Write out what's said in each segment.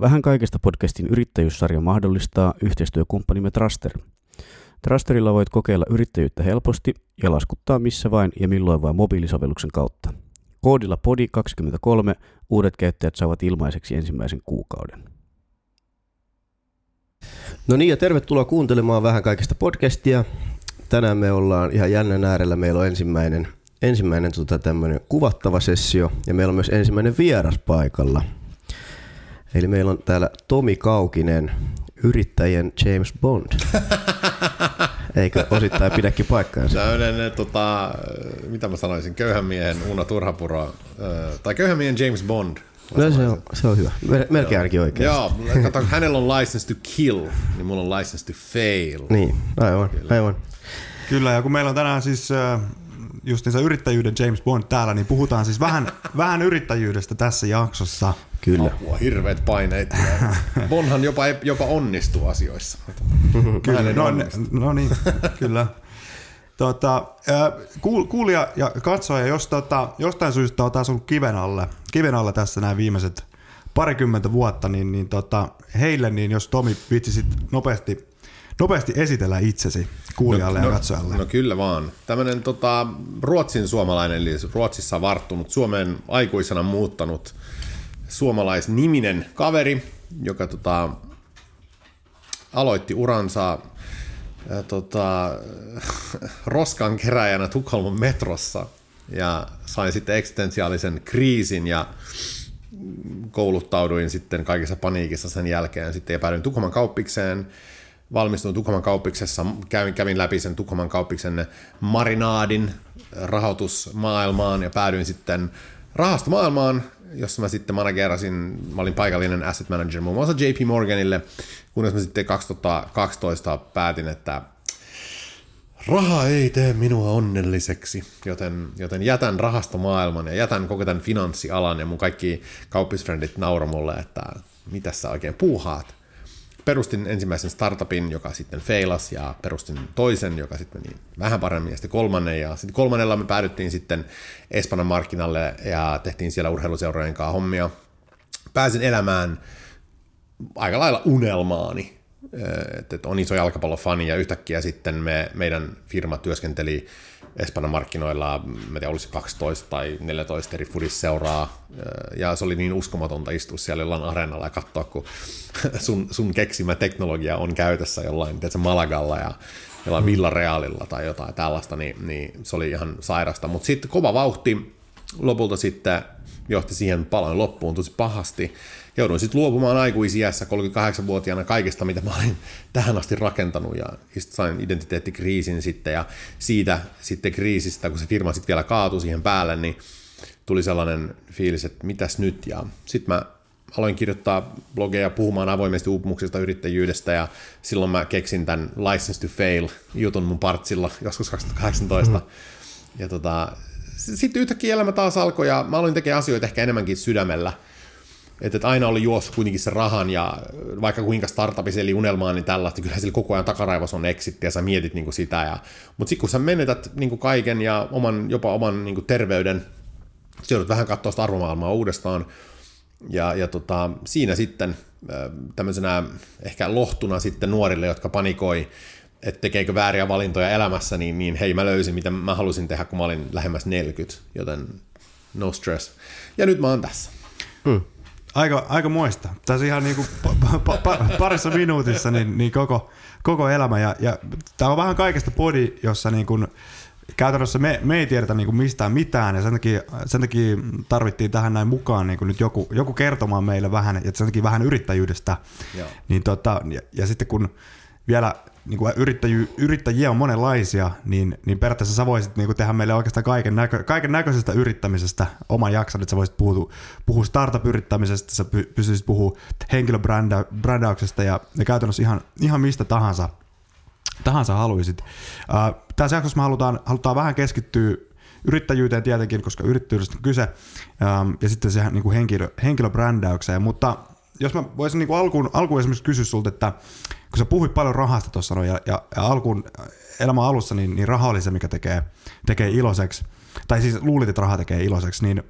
Vähän kaikesta podcastin yrittäjyyssarja mahdollistaa yhteistyökumppanimme Traster. Trasterilla voit kokeilla yrittäjyyttä helposti ja laskuttaa missä vain ja milloin vain mobiilisovelluksen kautta. Koodilla PODI23 uudet käyttäjät saavat ilmaiseksi ensimmäisen kuukauden. No niin, ja tervetuloa kuuntelemaan vähän kaikesta podcastia. Tänään me ollaan ihan jännän äärellä. Meillä on ensimmäinen, ensimmäinen tota, kuvattava sessio, ja meillä on myös ensimmäinen vieras paikalla. Eli meillä on täällä Tomi Kaukinen, yrittäjien James Bond. Eikö osittain pidäkin paikkaansa? Tämmöinen, tota, mitä mä sanoisin, köyhän miehen Uno Turhapuro, tai köyhän miehen James Bond. No, se, on, se on hyvä. Melkein ainakin oikein. Joo, kato, hänellä on license to kill, niin mulla on license to fail. Niin, aivan, Kyllä. aivan. Kyllä, ja kun meillä on tänään siis justiinsa yrittäjyyden James Bond täällä, niin puhutaan siis vähän, vähän yrittäjyydestä tässä jaksossa. Kyllä. Apua, hirveät paineet. Bonhan jopa, jopa onnistuu asioissa. Kyllä, no, no niin, kyllä. Tota, kuulija ja katsoja, jos tota, jostain syystä on taas ollut kiven alle, kiven alle tässä nämä viimeiset parikymmentä vuotta, niin, niin tota, heille, niin jos Tomi vitsisit nopeasti, nopeasti esitellä itsesi kuulijalle no, ja katsojalle. No, no kyllä vaan. Tämmöinen tota, ruotsin suomalainen, eli Ruotsissa varttunut, Suomeen aikuisena muuttanut suomalaisniminen kaveri, joka tota, aloitti uransa ja, tota, roskan keräjänä Tukholman metrossa ja sain sitten eksistentiaalisen kriisin ja kouluttauduin sitten kaikessa paniikissa sen jälkeen sitten ja päädyin Tukholman kauppikseen, valmistuin Tukholman kauppiksessa, kävin, kävin läpi sen Tukholman kauppiksen marinaadin rahoitusmaailmaan ja päädyin sitten rahastomaailmaan, jossa mä sitten managerasin, mä olin paikallinen asset manager muun muassa JP Morganille, kunnes mä sitten 2012 päätin, että raha ei tee minua onnelliseksi, joten, joten jätän rahastomaailman ja jätän koko tämän finanssialan ja mun kaikki kauppisfrendit nauro mulle, että mitä sä oikein puuhaat. Perustin ensimmäisen startupin, joka sitten feilas ja perustin toisen, joka sitten meni vähän paremmin ja sitten kolmannen ja sitten kolmannella me päädyttiin sitten Espanjan markkinalle ja tehtiin siellä urheiluseurojen kanssa hommia. Pääsin elämään aika lailla unelmaani, että on iso jalkapallofani ja yhtäkkiä sitten me, meidän firma työskenteli Espanjan markkinoilla, mä tiedän, olisi 12 tai 14 eri fudisseuraa, ja se oli niin uskomatonta istua siellä jollain areenalla ja katsoa, kun sun, sun keksimä teknologia on käytössä jollain, tiedätkö, Malagalla ja jollain Villarealilla tai jotain tällaista, niin, niin se oli ihan sairasta. Mutta sitten kova vauhti lopulta sitten johti siihen palan loppuun tosi pahasti. Jouduin sitten luopumaan aikuisiässä 38-vuotiaana kaikesta, mitä mä olin tähän asti rakentanut ja sitten sain identiteettikriisin sitten ja siitä sitten kriisistä, kun se firma sitten vielä kaatui siihen päälle, niin tuli sellainen fiilis, että mitäs nyt ja sitten mä aloin kirjoittaa blogeja puhumaan avoimesti uupumuksesta, yrittäjyydestä ja silloin mä keksin tämän License to Fail jutun mun partsilla joskus 2018. Mm-hmm. Ja tota, sitten yhtäkkiä elämä taas alkoi ja mä aloin tekemään asioita ehkä enemmänkin sydämellä. Että aina oli juossut kuitenkin se rahan ja vaikka kuinka startupissa eli unelmaa, niin tällaista, kyllä sillä koko ajan takaraivos on exitti ja sä mietit niin kuin sitä. Ja, mutta sitten kun sä menetät niin kuin kaiken ja oman, jopa oman niin kuin terveyden, sä joudut vähän katsoa sitä arvomaailmaa uudestaan. Ja, ja tota, siinä sitten tämmöisenä ehkä lohtuna sitten nuorille, jotka panikoi, että tekeekö vääriä valintoja elämässä, niin, niin hei mä löysin, mitä mä halusin tehdä, kun mä olin lähemmäs 40, joten no stress. Ja nyt mä oon tässä. Hmm. Aika, aika muista. Tässä ihan niin kuin pa, pa, pa, parissa minuutissa niin, niin koko, koko elämä. Ja, ja tämä on vähän kaikesta podi, jossa niin kuin, käytännössä me, me ei tiedetä niin kuin mistään mitään ja sen takia, sen takia tarvittiin tähän näin mukaan niin kuin nyt joku, joku kertomaan meille vähän, ja sen takia vähän yrittäjyydestä. Joo. Niin tota, ja, ja sitten kun vielä niin kuin yrittäjy, yrittäjiä on monenlaisia, niin, niin periaatteessa sä voisit niin kuin tehdä meille oikeastaan kaiken, näkö, kaiken näköisestä yrittämisestä oman jakson, että sä voisit puhua, puhua startup-yrittämisestä, sä pystyisit puhua henkilöbrändäyksestä ja, ja käytännössä ihan, ihan mistä tahansa, tahansa haluaisit. Tässä jaksossa me halutaan, halutaan vähän keskittyä yrittäjyyteen tietenkin, koska yrittäjyydestä on kyse, ja sitten siihen niin kuin henkilö, henkilöbrändäykseen, mutta jos mä voisin niin kuin alkuun, alkuun esimerkiksi kysyä sulta, että kun sä puhuit paljon rahasta tuossa no, ja, ja, ja alkuun elämän alussa, niin, niin raha oli se, mikä tekee, tekee iloiseksi, tai siis luulit, että raha tekee iloiseksi, niin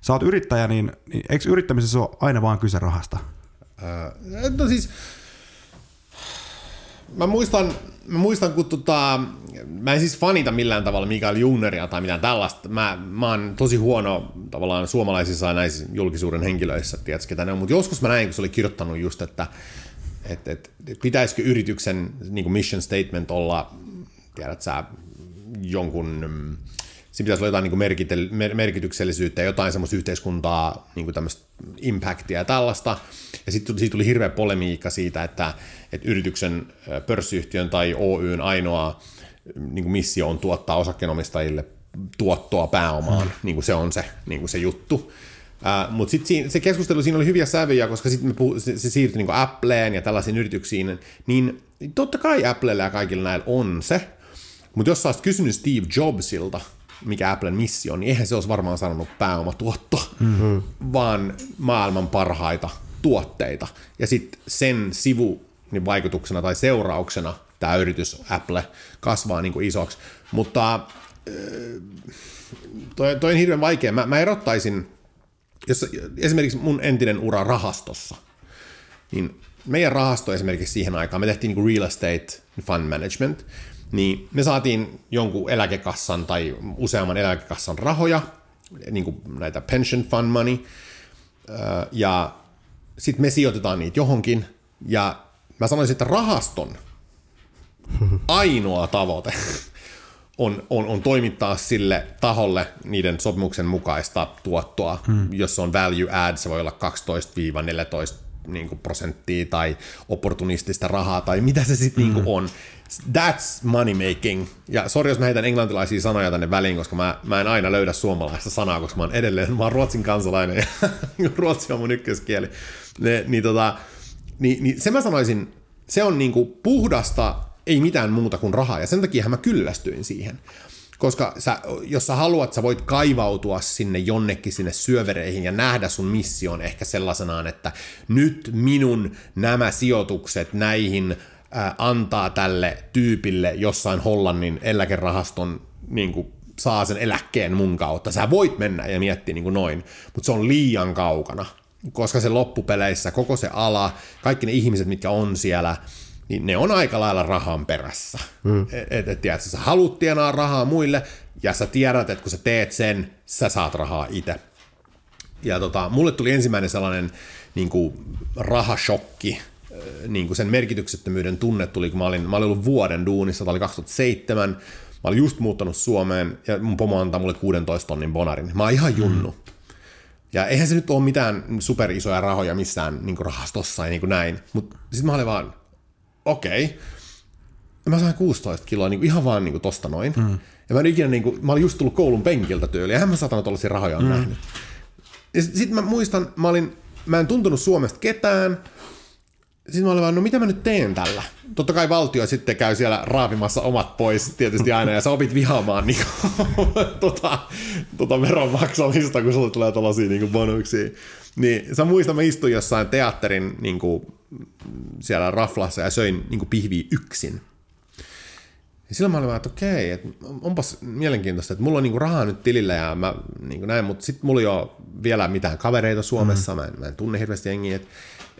sä oot yrittäjä, niin, niin eikö yrittämisessä ole aina vaan kyse rahasta? Äh, no siis, mä muistan, mä muistan kun tota, mä en siis fanita millään tavalla Mikael Junneria tai mitään tällaista. Mä, mä oon tosi huono tavallaan suomalaisissa näissä julkisuuden henkilöissä, tiedätkö ketä ne on, mutta joskus mä näin, kun se oli kirjoittanut just, että et, et, pitäisikö yrityksen niin mission statement olla, tiedät sä, jonkun, siinä pitäisi olla jotain niin merkitel, merkityksellisyyttä ja jotain semmoista yhteiskuntaa, niin kuin tämmöistä impactia ja tällaista. Ja sitten siitä tuli hirveä polemiikka siitä, että, että yrityksen, pörssiyhtiön tai Oyn ainoa niin kuin missio on tuottaa osakkeenomistajille tuottoa pääomaan, mm. niin kuin se on se, niin kuin se juttu. Uh, Mutta sitten se keskustelu siinä oli hyviä sävyjä, koska sitten se, se siirtyi niin Appleen ja tällaisiin yrityksiin, niin totta kai Applelle ja kaikilla näillä on se, mutta jos sä olisit kysynyt Steve Jobsilta, mikä Applen missio on, niin eihän se olisi varmaan sanonut pääomatuotto, mm-hmm. vaan maailman parhaita tuotteita. Ja sitten sen sivu niin vaikutuksena tai seurauksena tämä yritys Apple kasvaa niin kuin isoksi. Mutta toi, toi on hirveän vaikea. Mä, mä erottaisin, jos esimerkiksi mun entinen ura rahastossa, niin meidän rahasto esimerkiksi siihen aikaan, me tehtiin niin real estate fund management, niin me saatiin jonkun eläkekassan tai useamman eläkekassan rahoja, niin kuin näitä pension fund money, ja sitten me sijoitetaan niitä johonkin, ja mä sanoisin, että rahaston ainoa tavoite on, on, on toimittaa sille taholle niiden sopimuksen mukaista tuottoa, hmm. jos on value add, se voi olla 12-14 niin kuin prosenttia tai opportunistista rahaa tai mitä se sitten mm. niin on. That's money making. Ja sori, jos mä heitän englantilaisia sanoja tänne väliin, koska mä, mä en aina löydä suomalaista sanaa, koska mä oon edelleen, mä oon ruotsin kansalainen ja ruotsi on mun ykköskieli. Ne, niin, tota, niin, niin se mä sanoisin, se on niin kuin puhdasta, ei mitään muuta kuin rahaa, ja sen takia mä kyllästyin siihen. Koska sä, jos sä haluat, sä voit kaivautua sinne jonnekin sinne syövereihin ja nähdä sun mission ehkä sellaisenaan, että nyt minun nämä sijoitukset näihin ää, antaa tälle tyypille jossain Hollannin eläkerahaston niin kuin, saa sen eläkkeen mun kautta. Sä voit mennä ja miettiä niin kuin noin, mutta se on liian kaukana, koska se loppupeleissä koko se ala, kaikki ne ihmiset, mitkä on siellä, niin ne on aika lailla rahan perässä. Mm. Et, et, et, sä haluat tienaa rahaa muille, ja sä tiedät, että kun sä teet sen, sä saat rahaa itse. Ja tota, mulle tuli ensimmäinen sellainen niin kuin rahashokki, niin kuin sen merkityksettömyyden tunne tuli, kun mä olin, mä olin ollut vuoden duunissa, tämä oli 2007, mä olin just muuttanut Suomeen, ja mun pomo antaa mulle 16 tonnin bonarin. Mä oon ihan junnu. Mm. Ja eihän se nyt ole mitään superisoja rahoja missään niin rahastossa ja niin näin, mutta sitten mä olin vaan, okei. Okay. Ja mä sain 16 kiloa niin kuin ihan vaan niin kuin tosta noin. Mm. Ja mä, ikinä, niin kuin, mä olin just tullut koulun penkiltä tyyliin, ja mä saattanut olla rahoja on mm. nähnyt. Ja sitten sit mä muistan, mä, olin, mä en tuntunut Suomesta ketään, sitten mä olin vaan, no mitä mä nyt teen tällä? Totta kai valtio sitten käy siellä raavimassa omat pois tietysti aina, ja sä opit vihaamaan niin kuin, tota, tota veronmaksamista, kun sulle tulee tällaisia niin bonuksia. Niin sä muistan, mä istuin jossain teatterin niin kuin, siellä raflassa ja söin niin pihviä yksin. Ja silloin mä olin vaan, että okei, että onpas mielenkiintoista, että mulla on niinku rahaa nyt tilillä ja mä niinku näin, mutta sitten mulla ei ole vielä mitään kavereita Suomessa, mm. mä, en, mä en tunne hirveästi jengiä, että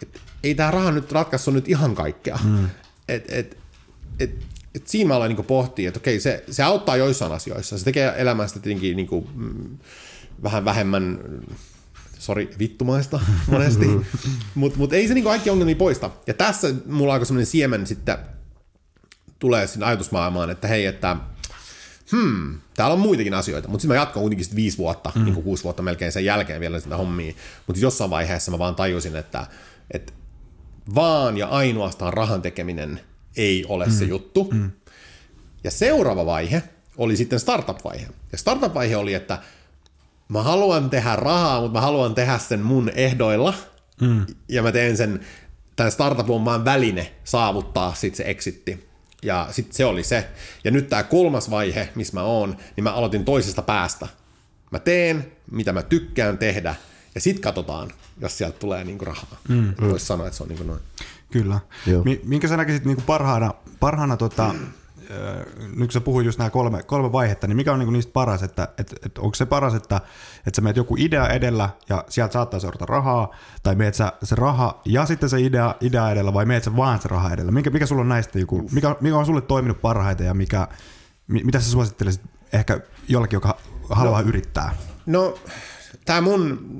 et, ei tämä raha nyt ratkaissut nyt ihan kaikkea. Mm. Et, et, et, et siinä mä aloin niinku pohtia, että okei, se, se auttaa joissain asioissa, se tekee elämästä tietenkin niinku, mm, vähän vähemmän sori, vittumaista monesti, mutta mut ei se niinku kaikki ongelmia poista. Ja tässä mulla aika semmoinen siemen sitten tulee sinne ajatusmaailmaan, että hei, että hmm, täällä on muitakin asioita, mutta sitten mä jatkan kuitenkin sit viisi vuotta, mm. niin kuin kuusi vuotta melkein sen jälkeen vielä sitä hommia, mutta jossain vaiheessa mä vaan tajusin, että, että vaan ja ainoastaan rahan tekeminen ei ole mm. se juttu. Mm. Ja seuraava vaihe oli sitten startup-vaihe. Ja startup-vaihe oli, että mä haluan tehdä rahaa, mutta mä haluan tehdä sen mun ehdoilla, mm. ja mä teen sen, tämän startup on vaan väline saavuttaa sitten se exitti. Ja sitten se oli se. Ja nyt tämä kolmas vaihe, missä mä oon, niin mä aloitin toisesta päästä. Mä teen, mitä mä tykkään tehdä, ja sitten katsotaan, jos sieltä tulee niinku rahaa. Mm. Voisi sanoa, että se on niinku noin. Kyllä. Joo. Minkä sä näkisit niinku parhaana, parhaana tota, nyt kun sä puhuit just nämä kolme, kolme vaihetta, niin mikä on niinku niistä paras, että et, et onko se paras, että et sä meet joku idea edellä ja sieltä saattaa seurata rahaa, tai meet sä se raha ja sitten se idea, idea edellä, vai meet sä vaan se raha edellä? Mikä, mikä sulla on näistä joku, mikä, mikä on sulle toiminut parhaiten ja mikä, mitä sä suosittelisit ehkä jollekin, joka haluaa no. yrittää? No, tämä mun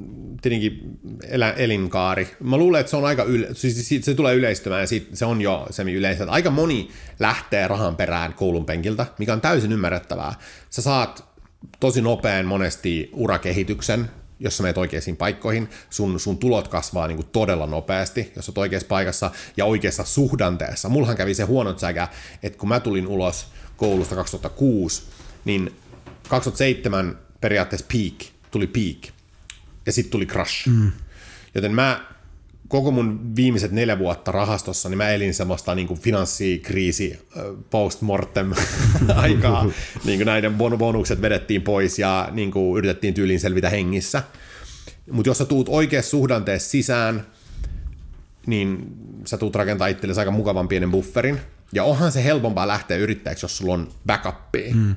tietenkin elä, elinkaari, mä luulen, että se on aika yle, siis se tulee yleistymään ja se on jo semi yleistä. Aika moni lähtee rahan perään koulun penkiltä, mikä on täysin ymmärrettävää. Sä saat tosi nopean monesti urakehityksen, jos sä menet oikeisiin paikkoihin, sun, sun tulot kasvaa niin kuin todella nopeasti, jos olet oikeassa paikassa ja oikeassa suhdanteessa. Mullahan kävi se huono säkä, että kun mä tulin ulos koulusta 2006, niin 2007 periaatteessa peak, tuli peak, ja sitten tuli crash. Mm. Joten mä koko mun viimeiset neljä vuotta rahastossa, niin mä elin semmoista niin kuin finanssikriisi post-mortem aikaa. niin kuin näiden bonukset vedettiin pois ja niin kuin yritettiin tyyliin selvitä hengissä. Mutta jos sä tuut oikeassa suhdanteessa sisään, niin sä tuut rakentaa itsellesi aika mukavan pienen bufferin. Ja onhan se helpompaa lähteä yrittäjäksi, jos sulla on backupia. Mm.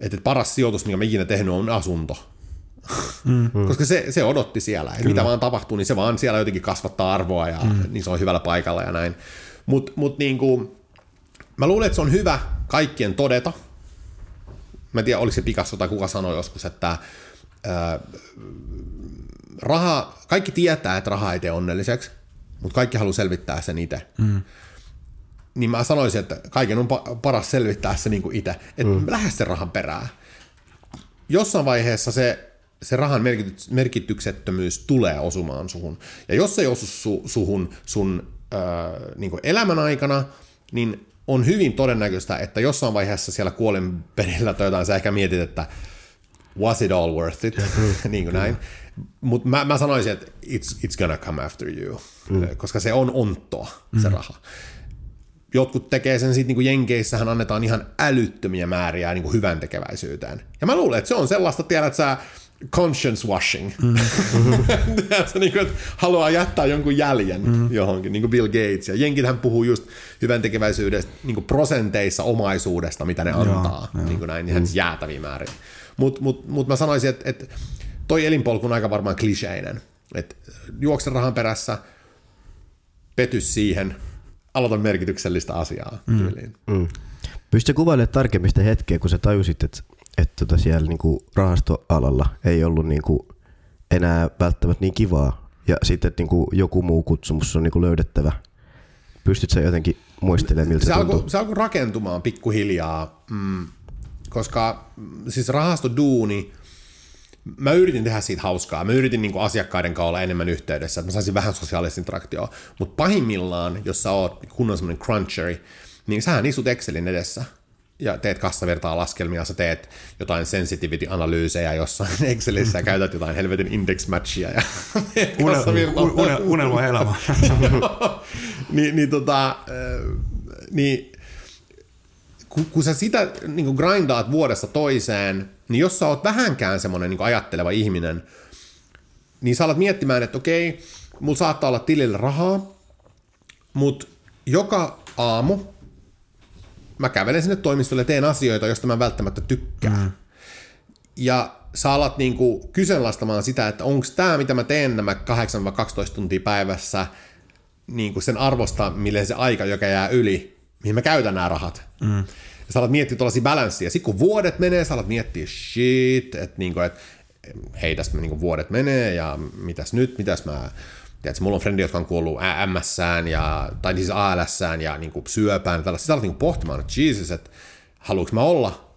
Että paras sijoitus, minkä mä ikinä tehnyt, on asunto. Mm. Koska se, se odotti siellä. Kyllä. Mitä vaan tapahtuu, niin se vaan siellä jotenkin kasvattaa arvoa ja mm. niin se on hyvällä paikalla ja näin. Mutta mut niin kuin, mä luulen, että se on hyvä kaikkien todeta. Mä en tiedä, oliko se Picasso tai kuka sanoi joskus, että ää, raha, kaikki tietää, että raha ei tee onnelliseksi, mutta kaikki haluaa selvittää sen itse. Mm niin mä sanoisin, että kaiken on paras selvittää se niin itse, että mm. lähde sen rahan perään. Jossain vaiheessa se, se rahan merkityksettömyys tulee osumaan suhun. Ja jos se ei osu su, suhun sun äh, niin elämän aikana, niin on hyvin todennäköistä, että jossain vaiheessa siellä kuolinperillä tai jotain sä ehkä mietit, että was it all worth it, niin kuin näin. Mutta mä, mä sanoisin, että it's, it's gonna come after you, mm. koska se on onttoa, se mm. raha jotkut tekee sen sitten niin Jenkeissähän annetaan ihan älyttömiä määriä niin kuin hyvän tekeväisyyteen. Ja mä luulen, että se on sellaista, tiedät sä, conscience washing. Mm. Tiedätkö, niin kuin, että haluaa jättää jonkun jäljen mm. johonkin, niin kuin Bill Gates. Ja jenkithän puhuu just hyvän tekeväisyydestä niin kuin prosenteissa omaisuudesta, mitä ne antaa. Joo, niin kuin näin, ihan mm. jäätäviä määriä. Mutta mut, mut mä sanoisin, että, että toi elinpolku on aika varmaan kliseinen. Että juokse rahan perässä, pety siihen – aloita merkityksellistä asiaa mm. tyyliin. Mm. Pystytkö kuvailemaan tarkemmin sitä hetkeä, kun sä tajusit, että, että tota siellä niinku rahastoalalla ei ollut niinku enää välttämättä niin kivaa, ja sitten että niinku joku muu kutsumus on niinku löydettävä. Pystytkö jotenkin muistelemaan, miltä se, se alkoi, se alkoi rakentumaan pikkuhiljaa, mm, koska siis rahastoduuni mä yritin tehdä siitä hauskaa. Mä yritin niin kuin asiakkaiden kanssa olla enemmän yhteydessä, että mä saisin vähän sosiaalista interaktioa. Mutta pahimmillaan, jos sä oot kunnon semmoinen cruncheri, niin sähän istut Excelin edessä ja teet kassavertaa laskelmia, sä teet jotain sensitivity-analyysejä jossain Excelissä ja käytät jotain helvetin index matchia ja Unel, unelma elämä. niin, niin, tota, niin kun, kun sä sitä niin kuin grindaat vuodesta toiseen, niin jos sä oot vähänkään semmoinen niin ajatteleva ihminen, niin sä alat miettimään, että okei, mulla saattaa olla tilillä rahaa, mutta joka aamu mä kävelen sinne toimistolle ja teen asioita, joista mä välttämättä tykkään. Mm. Ja sä alat niinku kyseenalaistamaan sitä, että onko tämä, mitä mä teen nämä 8-12 tuntia päivässä, niinku sen arvosta, mille se aika, joka jää yli, mihin mä käytän nämä rahat. Mm. Ja sä alat miettiä tuollaisia balanssia. Sitten kun vuodet menee, sä alat miettiä shit, että niinku, et, hei tässä niinku vuodet menee ja mitäs nyt, mitäs mä Tiedätkö, mulla on frendi, jotka on kuollut ms ja, tai siis als ja niin kuin syöpään. Tällaista. Sitten alat niin pohtimaan, että Jesus, että haluanko mä olla,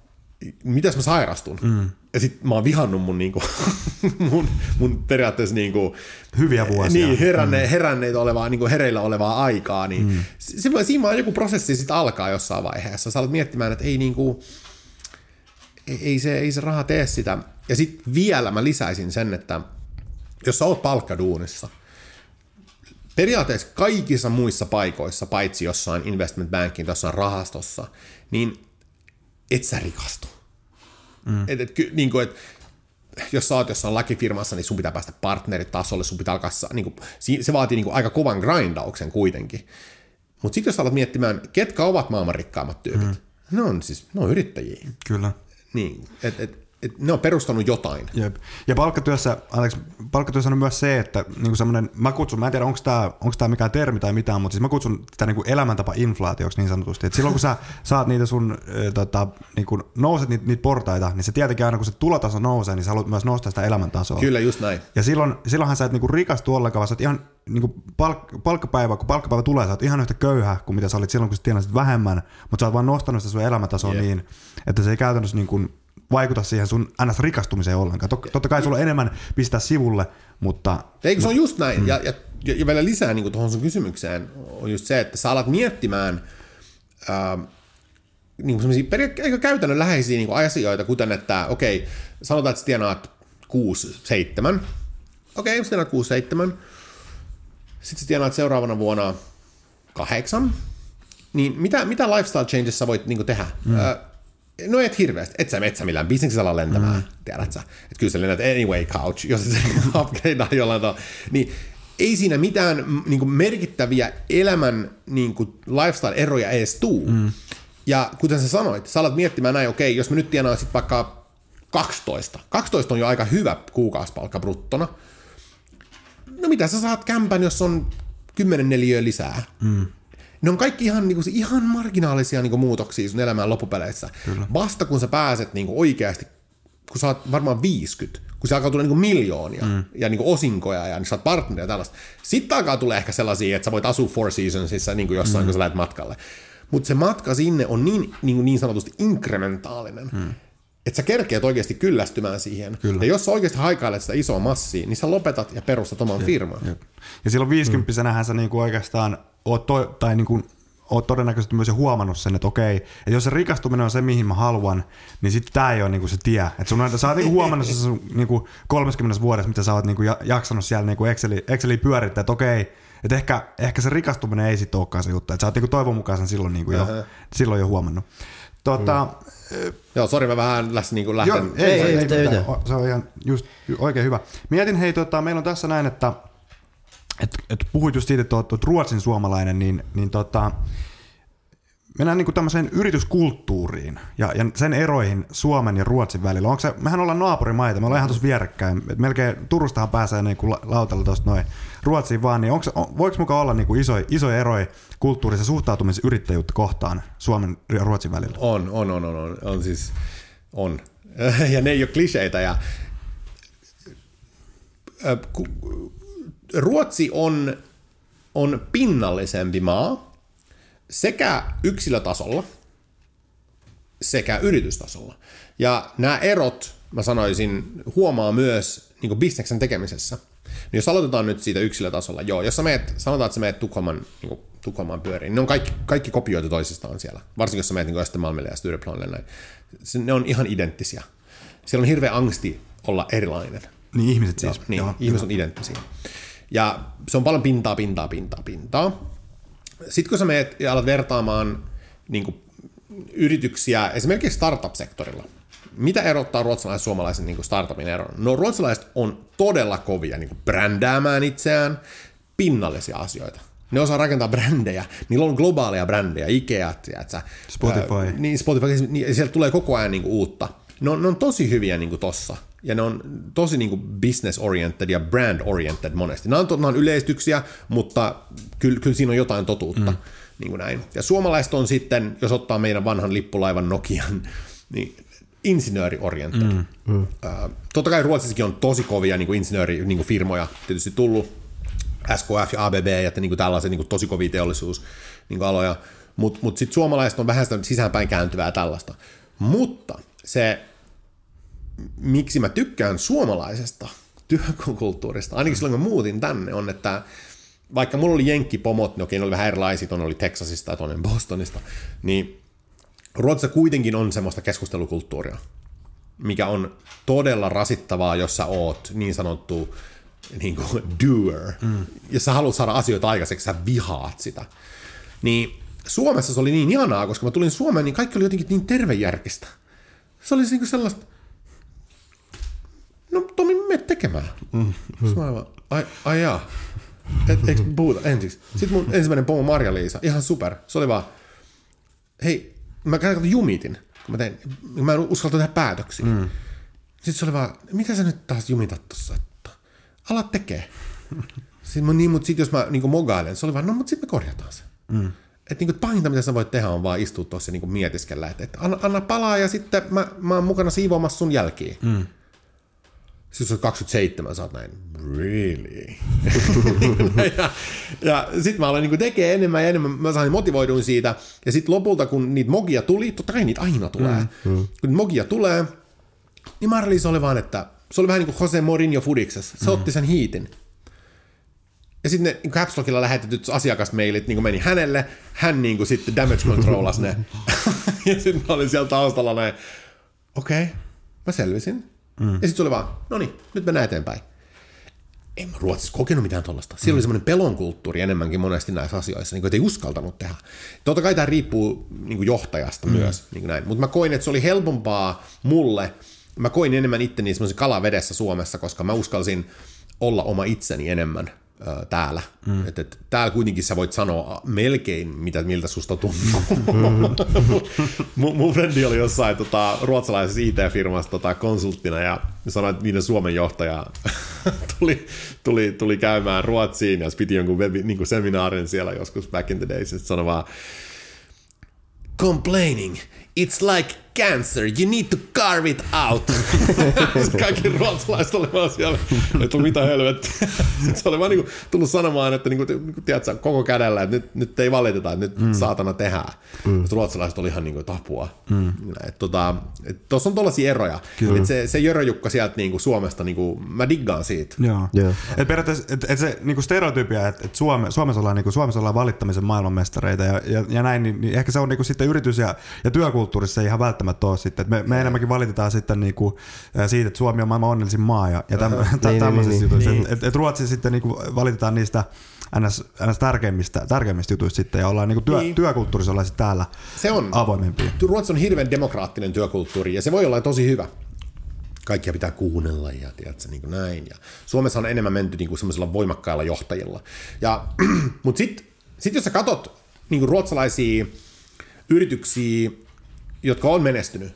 mitäs mä sairastun? Mm. Ja sitten mä oon vihannut mun, niinku, mun, mun periaatteessa niinku, hyviä vuosia. Niin, heränne, mm. heränneitä olevaa, niinku hereillä olevaa aikaa. Niin mm. se, siinä vaan joku prosessi sitten alkaa jossain vaiheessa. Sä alat miettimään, että ei, niinku, ei, ei, se, ei se raha tee sitä. Ja sitten vielä mä lisäisin sen, että jos sä oot palkkaduunissa, periaatteessa kaikissa muissa paikoissa, paitsi jossain investment bankin, jossain rahastossa, niin et sä rikastu Mm. Et, et, niin kuin, et, jos sä oot jossain lakifirmassa, niin sun pitää päästä partneritasolle, sun pitää alkaa, niin kuin, se vaatii niin kuin, aika kovan grindauksen kuitenkin. Mutta sitten jos alat miettimään, ketkä ovat maailman rikkaimmat tyypit, mm. Ne on siis, ne on yrittäjiä. Kyllä. Niin, et, et ne on perustanut jotain. Jep. Ja palkkatyössä, Alex, palkkatyössä on myös se, että niinku semmoinen, mä kutsun, mä en tiedä onko tämä onko tää mikään termi tai mitään, mutta siis mä kutsun tätä niinku elämäntapa-inflaatioksi niin sanotusti. Et silloin kun sä saat niitä sun, äh, tota, niinku, nouset niitä, niitä portaita, niin se tietenkin aina kun se tulotaso nousee, niin sä haluat myös nostaa sitä elämäntasoa. Kyllä, just näin. Ja silloin, silloinhan sä et niinku rikastu ollenkaan, vaan sä oot ihan niinku palk, palkkapäivä, kun palkkapäivä tulee, sä oot ihan yhtä köyhä kuin mitä sä olit silloin, kun sä tienasit vähemmän, mutta sä oot vaan nostanut sitä sun elämäntasoa Jep. niin, että se ei käytännössä niinku vaikuta siihen sun ns. rikastumiseen ollenkaan. Tok- totta kai sulla on enemmän pistää sivulle, mutta Eikö se on just näin? Mm. Ja, ja, ja vielä lisää niin tuohon sun kysymykseen on just se, että sä alat miettimään ää, niin semmoisia peria- aika käytännönläheisiä niin asioita, kuten että okei, sanotaan, että sä tienaat 6-7. Okei, sä tienaat 6-7. Sitten sä tienaat seuraavana vuonna kahdeksan. Niin mitä, mitä lifestyle changes sä voit niin tehdä? Mm. No et hirveästi. Et sä metsä millään bisneksellä lentämään, mm. tiedät sä. Että kyllä sä lennät anyway couch, jos se upgradeaa jollain tavalla. Niin ei siinä mitään niin kuin merkittäviä elämän niin kuin lifestyle-eroja edes tuu. Mm. Ja kuten sä sanoit, sä alat miettimään näin, okei, jos mä nyt tienaan sit vaikka 12. 12 on jo aika hyvä kuukausipalkka bruttona. No mitä sä saat kämpän, jos on 10 neliöä lisää? Mm. Ne on kaikki ihan, niin kuin, ihan marginaalisia niin kuin, muutoksia sun elämään loppupeleissä. Kyllä. Vasta kun sä pääset niin kuin, oikeasti, kun sä oot varmaan 50, kun se alkaa tulla niin kuin, miljoonia mm. ja niin kuin, osinkoja ja niin oot partneria ja tällaista. Sitten alkaa tulla ehkä sellaisia, että sä voit asua Four Seasonsissa niin kuin jossain, mm. kun sä lähdet matkalle. Mutta se matka sinne on niin, niin, kuin niin sanotusti inkrementaalinen, mm. että sä kerkeät oikeasti kyllästymään siihen. Kyllä. Ja jos sä oikeasti haikailet sitä isoa massia, niin sä lopetat ja perustat oman jep, firman. Jep. Ja silloin 50 mm. sä niinku oikeastaan oot, to, tai niinku, oot todennäköisesti myös jo huomannut sen, että okei, että jos se rikastuminen on se, mihin mä haluan, niin sitten tämä ei ole niinku se tie. Et sun, on- sä oot niinku huomannut se sun niinku 30 vuodessa, mitä sä oot niinku ja- jaksanut siellä niinku Exceli, Exceli pyörittää, että okei, että ehkä, ehkä se rikastuminen ei sitten olekaan se juttu. Että sä oot niinku toivon mukaan sen silloin, niinku jo, silloin jo huomannut. Tota, Joo, sori, mä vähän läs, niin kuin Joo, lähten. ei, ei, ei, yhtään, mitään. yhtään. Se on ihan just oikein hyvä. Mietin, hei, tota, meillä on tässä näin, että et, et puhuit just siitä, että oot Ruotsin suomalainen, niin, niin tota, mennään niin tämmöiseen yrityskulttuuriin ja, ja sen eroihin Suomen ja Ruotsin välillä. Onko se, mehän ollaan naapurimaita, me ollaan ihan tuossa vierekkäin. Et melkein Turustahan pääsee niin kuin la- lautalla tuosta noin Ruotsiin vaan, niin onko, se- on, voiko mukaan olla niin kuin isoja, isoja eroja kulttuurissa suhtautumisessa yrittäjyyttä kohtaan Suomen ja Ruotsin välillä? On, on, on, on, on, on siis, on. Ja ne ei ole kliseitä. Ja, ku- Ruotsi on, on pinnallisempi maa sekä yksilötasolla sekä yritystasolla. Ja nämä erot, mä sanoisin, huomaa myös niin bisneksen tekemisessä. Niin jos aloitetaan nyt siitä yksilötasolla, joo, jos sä meet, sanotaan, että sä meet Tukholman, niin kuin, Tukholman pyöriin, niin ne on kaikki, kaikki kopioitu toisistaan siellä. Varsinkin jos sä meet niin Östermalmille ja Stureplanille, näin. Ne on ihan identtisiä. Siellä on hirveä angsti olla erilainen. Niin ihmiset siis. Niin, Joo. ihmiset on identtisiä. Ja se on paljon pintaa, pintaa, pintaa, pintaa. Sitten kun sä meet ja alat vertaamaan niin kuin, yrityksiä esimerkiksi startup-sektorilla, mitä erottaa ruotsalaisen ja suomalaisen niin kuin startupin eron? No ruotsalaiset on todella kovia niin kuin brändäämään itseään, pinnallisia asioita. Ne osaa rakentaa brändejä, niillä on globaaleja brändejä, Ikeat, tiedätkö? Spotify. Ää, niin, Spotify, niin, sieltä tulee koko ajan niin kuin, uutta. Ne on, ne on tosi hyviä niin kuin, tossa. Ja ne on tosi niin kuin, business-oriented ja brand-oriented monesti. Nämä on, nämä on yleistyksiä, mutta kyllä, kyllä siinä on jotain totuutta. Mm. Niin kuin näin. Ja suomalaiset on sitten, jos ottaa meidän vanhan lippulaivan Nokian, niin insinööri-oriented. Mm. Mm. Totta kai Ruotsissakin on tosi kovia niin kuin insinöörifirmoja niin kuin firmoja tietysti tullut, SKF ja ABB ja että niin kuin tällaiset niin kuin tosi kovia teollisuus niin kuin aloja, mutta mut sitten suomalaiset on vähän sitä sisäänpäin kääntyvää tällaista. Mutta se, miksi mä tykkään suomalaisesta työkulttuurista, ainakin silloin kun muutin tänne, on, että vaikka mulla oli jenkkipomot, ne okei, ne oli vähän erilaisia, toinen oli Texasista ja toinen Bostonista, niin Ruotsissa kuitenkin on semmoista keskustelukulttuuria, mikä on todella rasittavaa, jos sä oot niin sanottu niin kuin doer. Mm. Jos sä haluat saada asioita aikaiseksi, sä vihaat sitä. Niin Suomessa se oli niin ihanaa, koska mä tulin Suomeen, niin kaikki oli jotenkin niin tervejärkistä. Se oli niin kuin sellaista, no Tomi, me tekemään. Mm. Sitten mä aivan, ai, ai jaa. Et, eikö puhuta ensiksi? Sitten mun ensimmäinen pomo Marja-Liisa, ihan super. Se oli vaan, hei, mä katsoin jumitin, kun mä tein, mä en uskaltanut tehdä päätöksiä. Mm. Sitten se oli vaan, mitä sä nyt taas jumitat tossa, että ala tekee. Sitten mä, niin, mutta sitten jos mä niin mogailen, se oli vaan, no mutta sitten me korjataan se. Mm. Että niin pahinta, mitä sä voit tehdä, on vaan istua tuossa ja niin mietiskellä, että, että anna, anna, palaa ja sitten mä, mä oon mukana siivoamassa sun jälkiin. Mm. Sitten sä 27, sä oot näin, really? ja ja sitten mä aloin niin tekee enemmän ja enemmän, mä sain motivoiduin siitä. Ja sitten lopulta, kun niitä mogia tuli, totta kai niitä aina tulee. Mm. Mm. Kun mogia tulee, niin Marliis oli vaan, että se oli vähän niin kuin Jose Mourinho Fudiksessa. Se mm. otti sen hiitin. Ja sitten ne niin Caps Lockilla lähetetyt asiakasmailit niin meni hänelle, hän niin kuin sitten damage controlas ne. ja sitten mä olin siellä taustalla näin, okei, okay, mä selvisin. Mm. Ja sitten se oli vaan, no niin, nyt mennään eteenpäin. En mä Ruotsissa kokenut mitään tuollaista. Siellä mm. oli semmoinen pelon kulttuuri enemmänkin monesti näissä asioissa, niin kuin, että ei uskaltanut tehdä. Totta kai tämä riippuu niin kuin johtajasta mm. myös, niin kuin näin. mutta mä koin, että se oli helpompaa mulle. Mä koin enemmän itteni semmoisen kalavedessä Suomessa, koska mä uskalsin olla oma itseni enemmän täällä. Mm. Et, et, täällä kuitenkin sä voit sanoa melkein, mitä, miltä susta tuntuu. Mm. mun, mun frendi oli jossain tota, ruotsalaisessa IT-firmassa tota, konsulttina ja sanoi, että niiden Suomen johtaja tuli, tuli, tuli käymään Ruotsiin ja piti jonkun webi, niin kuin seminaarin siellä joskus back in the days. Sitten sanoi vaan, complaining, it's like cancer, you need to carve it out. Kaikki ruotsalaiset oli vaan siellä, että mitä helvettiä. se oli vaan niinku tullut sanomaan, että niinku, niinku, tiedätkö, koko kädellä, että nyt, nyt ei valiteta, että nyt mm. saatana tehdään. Mm. ruotsalaiset oli ihan niinku, että apua. Mm. Et, tota, et, tuossa on tollaisia eroja. Et se, se Jörö Jukka sieltä niinku, Suomesta, niinku, mä diggaan siitä. Joo. Yeah. Et periaatteessa et, et se niinku stereotypia, että et Suome, Suomessa, ollaan, niinku, Suomessa ollaan valittamisen maailmanmestareita ja, ja, ja näin, niin, niin ehkä se on niinku, sitten yritys- ja, ja työkulttuurissa ihan välttämättä ole sitten. Et me, me enemmänkin valitetaan sitten niinku, siitä, että Suomi on maailman onnellisin maa ja, ja täm, uh, tä, niin, tämmöisistä niin, jutuista. Niin. Et, et Ruotsi sitten niinku valitetaan niistä ns, ns tärkeimmistä, tärkeimmistä jutuista sitten ja ollaan niinku työ, niin. työkulttuurissa ollaan sitten täällä se on, avoimempia. Ruotsi on hirveän demokraattinen työkulttuuri ja se voi olla tosi hyvä kaikkia pitää kuunnella ja tiedätkö, niin kuin näin. Ja Suomessa on enemmän menty niin kuin semmoisilla voimakkailla johtajilla. Ja, mutta sitten sit jos sä katot niin kuin ruotsalaisia yrityksiä, jotka on menestynyt,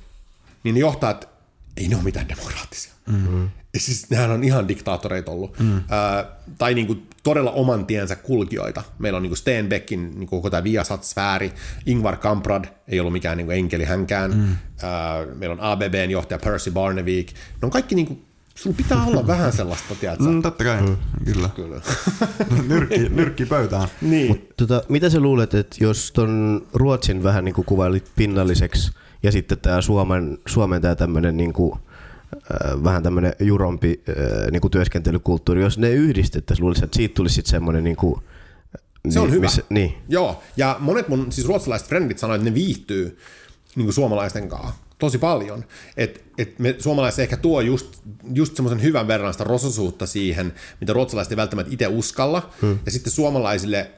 niin ne johtajat, ei ne ole mitään demokraattisia. Mm-hmm. Siis nehän on ihan diktaattoreita ollut. Mm. Ää, tai niinku todella oman tiensä kulkijoita. Meillä on niinku Steenbeckin niinku koko tämä Viasat-sfääri. Ingvar Kamprad ei ollut mikään niinku enkeli hänkään. Mm. Ää, meillä on ABBn johtaja Percy Barnevik. Ne on kaikki niinku Sulla pitää olla vähän sellaista, tiedätkö? Mm, totta kai, mm. kyllä. kyllä. nyrkki, nyrkki pöydään. Niin. Mut, tota, mitä sä luulet, että jos ton Ruotsin vähän niin kuin kuvailit pinnalliseksi ja sitten tämä Suomen, Suomen tämä tämmöinen niin kuin, äh, vähän tämmöinen jurompi äh, niin kuin työskentelykulttuuri, jos ne yhdistettäisiin, luulisin, että siitä tulisi sitten semmoinen niin kuin, se on niin, hyvä. Missä, niin. Joo, ja monet mun siis ruotsalaiset frendit sanoivat, että ne viihtyy niin kuin suomalaisten kanssa tosi paljon. Että et me suomalaiset ehkä tuo just, just semmoisen hyvän verran sitä rososuutta siihen, mitä ruotsalaiset ei välttämättä itse uskalla. Hmm. Ja sitten suomalaisille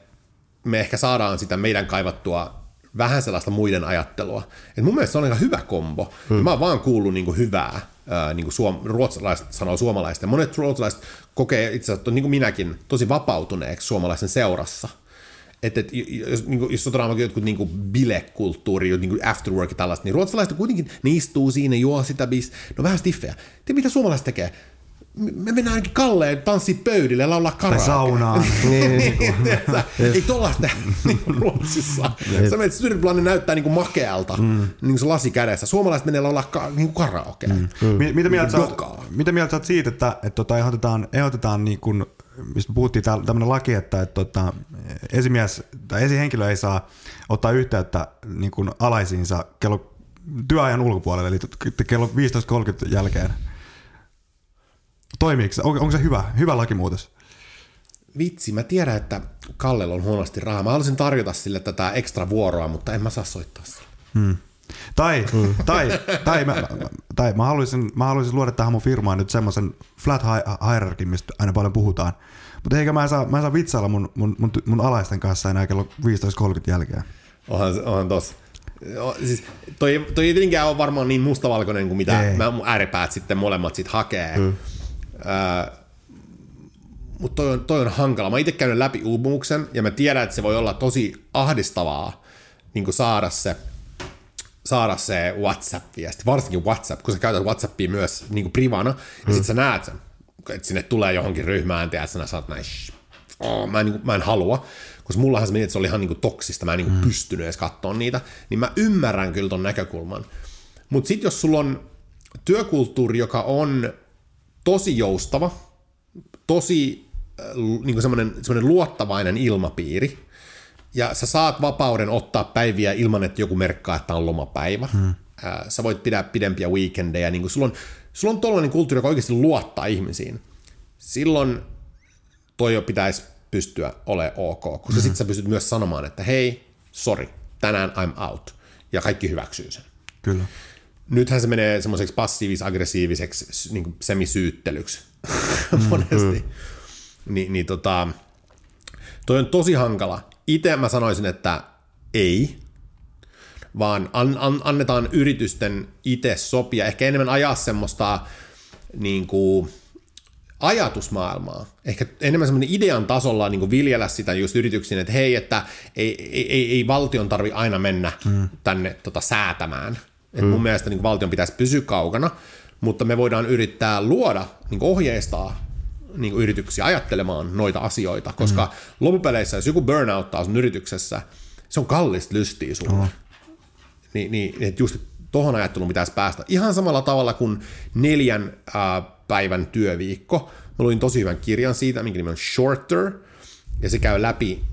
me ehkä saadaan sitä meidän kaivattua vähän sellaista muiden ajattelua. Et mun mielestä se on aika hyvä kombo. Hmm. mä oon vaan kuullut niinku hyvää, ää, niinku suom- ruotsalaiset sanoo suomalaista. Monet ruotsalaiset kokee itse asiassa, niin kuin minäkin, tosi vapautuneeksi suomalaisen seurassa – että et, jos, niin kuin, jos vaikka jotkut niin bilekulttuuri, niin kuin afterwork ja tällaista, niin ruotsalaiset kuitenkin, ne istuu siinä, juo sitä bis, no vähän stiffejä. Te mitä suomalaiset tekee? Me mennään ainakin Kalleen ja laulaa karaoke. Tai saunaan. niin, niin, niin, ei tollaista Ruotsissa. Sä menet Stureplanne näyttää niinku makealta, mm. niin se lasi kädessä. Suomalaiset menee laulaa ka, niinku karaoke. Mm. Mm. Mitä, mieltä sä oot, mitä mieltä sä oot siitä, että, että tota, ehdotetaan, ehdotetaan niin kuin mistä puhuttiin tämmöinen laki, että, että, että tota, esimies tai esihenkilö ei saa ottaa yhteyttä niin kuin alaisiinsa kello työajan ulkopuolelle, eli kello 15.30 jälkeen. Toimiiko se? On, onko se hyvä, hyvä lakimuutos? Vitsi, mä tiedän, että Kallella on huonosti rahaa. Mä haluaisin tarjota sille tätä ekstra vuoroa, mutta en mä saa soittaa sille. Hmm. Tai, mm. tai, tai, mä, tai mä, haluaisin, mä haluaisin luoda tähän mun firmaan nyt semmoisen flat hierarchy, mistä aina paljon puhutaan. Mutta eikä mä en saa, mä en saa vitsailla mun, mun, mun, mun alaisten kanssa enää kello 15.30 jälkeen. Onhan, onhan tossa. Siis toi, toi ei tietenkään ole varmaan niin mustavalkoinen kuin mitä ei. mä mun ääripäät sitten molemmat sit hakee. Mm. Mutta toi on, toi on hankala. Mä itse käynyt läpi uupumuksen ja mä tiedän, että se voi olla tosi ahdistavaa niin saada se saada se WhatsApp-viesti, varsinkin WhatsApp, kun sä käytät WhatsAppia myös niin kuin privana, ja mm. sitten sä näet sen, että sinne tulee johonkin ryhmään, ja sä saat näin, oh, mä, en, niin kuin, mä en halua, koska mullahan se meni, että se oli ihan niin kuin toksista, mä en niin kuin mm. pystynyt edes katsoa niitä, niin mä ymmärrän kyllä ton näkökulman. Mutta sitten jos sulla on työkulttuuri, joka on tosi joustava, tosi äh, niin kuin semmoinen, semmoinen luottavainen ilmapiiri, ja sä saat vapauden ottaa päiviä ilman, että joku merkkaa, että on lomapäivä. Hmm. Sä voit pidää pidempiä weekendeja. Niin sulla on, sulla on tollainen kulttuuri, joka oikeasti luottaa ihmisiin. Silloin toi jo pitäisi pystyä ole ok, koska hmm. sitten sä pystyt myös sanomaan, että hei, sorry, tänään I'm out. Ja kaikki hyväksyy sen. Kyllä. Nythän se menee semmoiseksi passiivis-aggressiiviseksi niin semisyyttelyksi mm, monesti. Ni, niin tota, toi on tosi hankala itse mä sanoisin, että ei, vaan an, an, annetaan yritysten itse sopia, ehkä enemmän ajaa semmoista niin kuin, ajatusmaailmaa. Ehkä enemmän semmoinen idean tasolla niin viljellä sitä just yrityksiin, että hei, että ei, ei, ei valtion tarvi aina mennä mm. tänne tota, säätämään. Et mm. Mun mielestä niin valtion pitäisi pysyä kaukana, mutta me voidaan yrittää luoda, niin ohjeistaa niin yrityksiä ajattelemaan noita asioita, koska mm. loppupeleissä, jos joku burnouttaa sun yrityksessä, se on kallista lystiä sulle. Oh. Ni, niin, että just tuohon ajatteluun pitäisi päästä. Ihan samalla tavalla kuin neljän äh, päivän työviikko. Mä luin tosi hyvän kirjan siitä, minkä nimi on Shorter, ja se käy läpi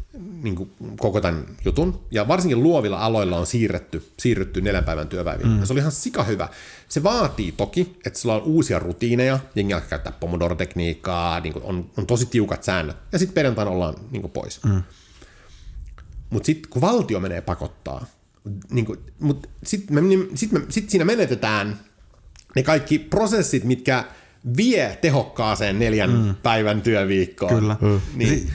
niin kuin koko tämän jutun. Ja varsinkin luovilla aloilla on siirretty, siirrytty neljän päivän työpäiviin. Mm. Ja se oli ihan sika hyvä. Se vaatii toki, että sulla on uusia rutiineja, jengi alkaa käyttää Pomodoro-tekniikkaa, niin on, on tosi tiukat säännöt. Ja sitten perjantaina ollaan niin kuin pois. Mm. Mutta sitten kun valtio menee pakottaa, niin mutta sitten sit me, sit siinä menetetään ne kaikki prosessit, mitkä vie tehokkaaseen neljän mm. päivän työviikkoon. Kyllä. Mm. Niin.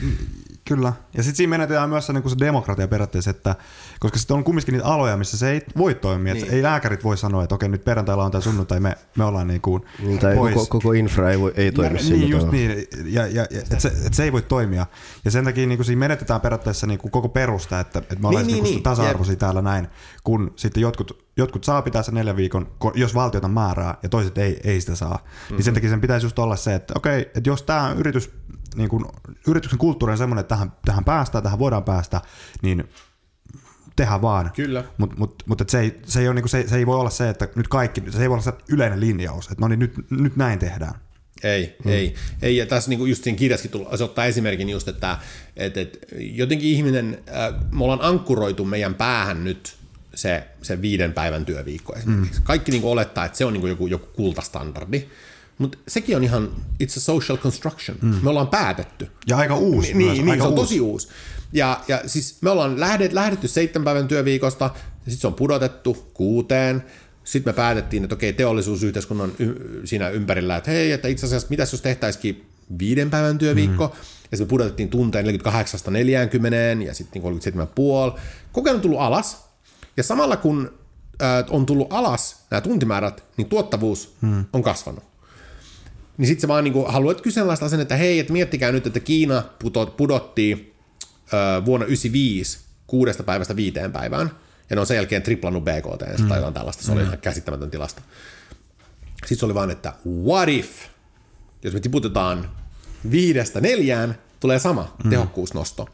Kyllä. Ja sitten siinä menetetään myös se, niin se demokratia periaatteessa, että koska sitten on kumminkin niitä aloja, missä se ei voi toimia. Niin. Ei lääkärit voi sanoa, että okei, nyt perjantailla on tai sunnuntai, me, me ollaan niin kuin niin, tai pois. Koko, koko infra ei, voi, ei toimi ja, Niin, just niin. Ja, ja, ja, että se, et se, ei voi toimia. Ja sen takia niin kuin siinä menetetään periaatteessa niin kuin koko perusta, että, että me ollaan niin, niin, niin, tasa-arvoisia jep. täällä näin, kun sitten jotkut, jotkut saa pitää sen neljän viikon, jos valtiota määrää, ja toiset ei, ei sitä saa. Mm-hmm. Niin sen takia sen pitäisi just olla se, että okei, että jos tämä yritys niin kuin, yrityksen kulttuuri on semmoinen, että tähän, tähän päästään, tähän voidaan päästä, niin tehdä vaan. Kyllä. Mutta mut, mut, se, ei, se, ei ole, niin se, se ei voi olla se, että nyt kaikki, se ei voi olla se yleinen linjaus, että no niin nyt, nyt näin tehdään. Ei, hmm. ei. ei. Ja tässä niin just siinä kirjassakin tulla, se ottaa esimerkin just, että, että, että jotenkin ihminen, äh, me ollaan ankkuroitu meidän päähän nyt se, se viiden päivän työviikko esimerkiksi. Hmm. Kaikki niin olettaa, että se on niin joku, joku kultastandardi. Mutta sekin on ihan, it's a social construction. Mm. Me ollaan päätetty. Ja aika uusi. Niin, niin, aika se on uusi. tosi uusi. Ja, ja siis me ollaan lähdet, lähdetty seitsemän päivän työviikosta, ja sitten se on pudotettu kuuteen. Sitten me päätettiin, että okei, teollisuusyhteiskunnan y- siinä ympärillä, että hei, että itse asiassa mitäs jos tehtäisikin viiden päivän työviikko, mm. ja sitten me pudotettiin tunteen 48 40 ja sitten 37,5. Koko ajan on tullut alas, ja samalla kun äh, on tullut alas nämä tuntimäärät, niin tuottavuus mm. on kasvanut. Niin sitten se vaan niinku haluat kyseenalaistaa sen, että hei, että miettikää nyt, että Kiina pudottiin ö, vuonna 95 kuudesta päivästä viiteen päivään, ja ne on sen jälkeen triplannut BKT mm. tai jotain tällaista, se oli mm. ihan käsittämätön tilasta. Sitten se oli vaan, että what if, jos me tiputetaan viidestä neljään, tulee sama mm. tehokkuusnosto.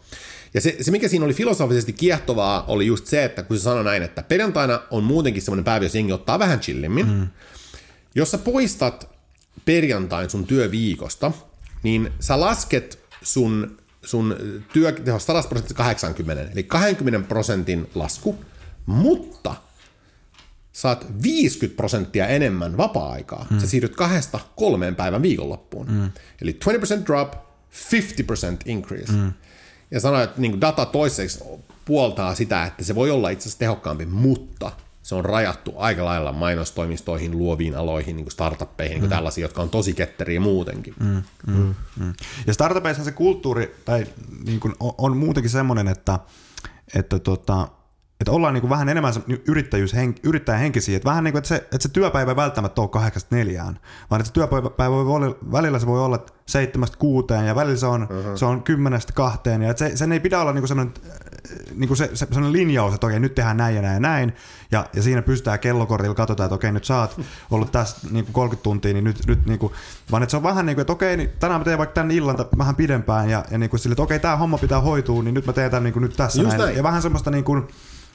Ja se, se, mikä siinä oli filosofisesti kiehtovaa, oli just se, että kun se sanoi näin, että perjantaina on muutenkin semmoinen päivä, jos jengi ottaa vähän chillimmin. Mm. Jos sä poistat perjantain sun työviikosta, niin sä lasket sun, sun työteho 100 prosenttia 80, eli 20 prosentin lasku, mutta saat 50 prosenttia enemmän vapaa-aikaa. Mm. Sä siirryt kahdesta kolmeen päivän viikonloppuun. Mm. Eli 20% drop, 50% increase. Mm. Ja sanoin, että niin data toiseksi puoltaa sitä, että se voi olla itse asiassa tehokkaampi, mutta se on rajattu aika lailla mainostoimistoihin, luoviin aloihin, niin kuin startuppeihin, niin kuin mm. tällaisia, jotka on tosi ketteriä muutenkin. Mm, mm, mm. Ja startupeissa se kulttuuri tai niin kuin on, on muutenkin semmoinen, että, että tota, että ollaan niin kuin vähän enemmän yrittäjyys, yrittäjähenkisiä, että vähän niin kuin, että se, että se työpäivä ei välttämättä ole kahdeksasta neljään, vaan että se työpäivä voi olla, välillä se voi olla seitsemästä kuuteen ja välillä se on, uh-huh. se on kymmenestä kahteen ja se, sen ei pidä olla niin kuin sellainen niin kuin se, se sellainen linjaus, että okei, nyt tehdään näin ja näin ja näin, ja, ja siinä pystytään kellokortilla, katsotaan, että okei, nyt sä oot ollut tässä niin kuin 30 tuntia, niin nyt, nyt niin kuin, vaan että se on vähän niin kuin, että okei, niin tänään mä teen vaikka tämän illan vähän pidempään, ja, ja niin kuin sille, että okei, tämä homma pitää hoitua, niin nyt mä teen tämän niin kuin nyt tässä Just näin. näin. Ja vähän semmoista niin kuin,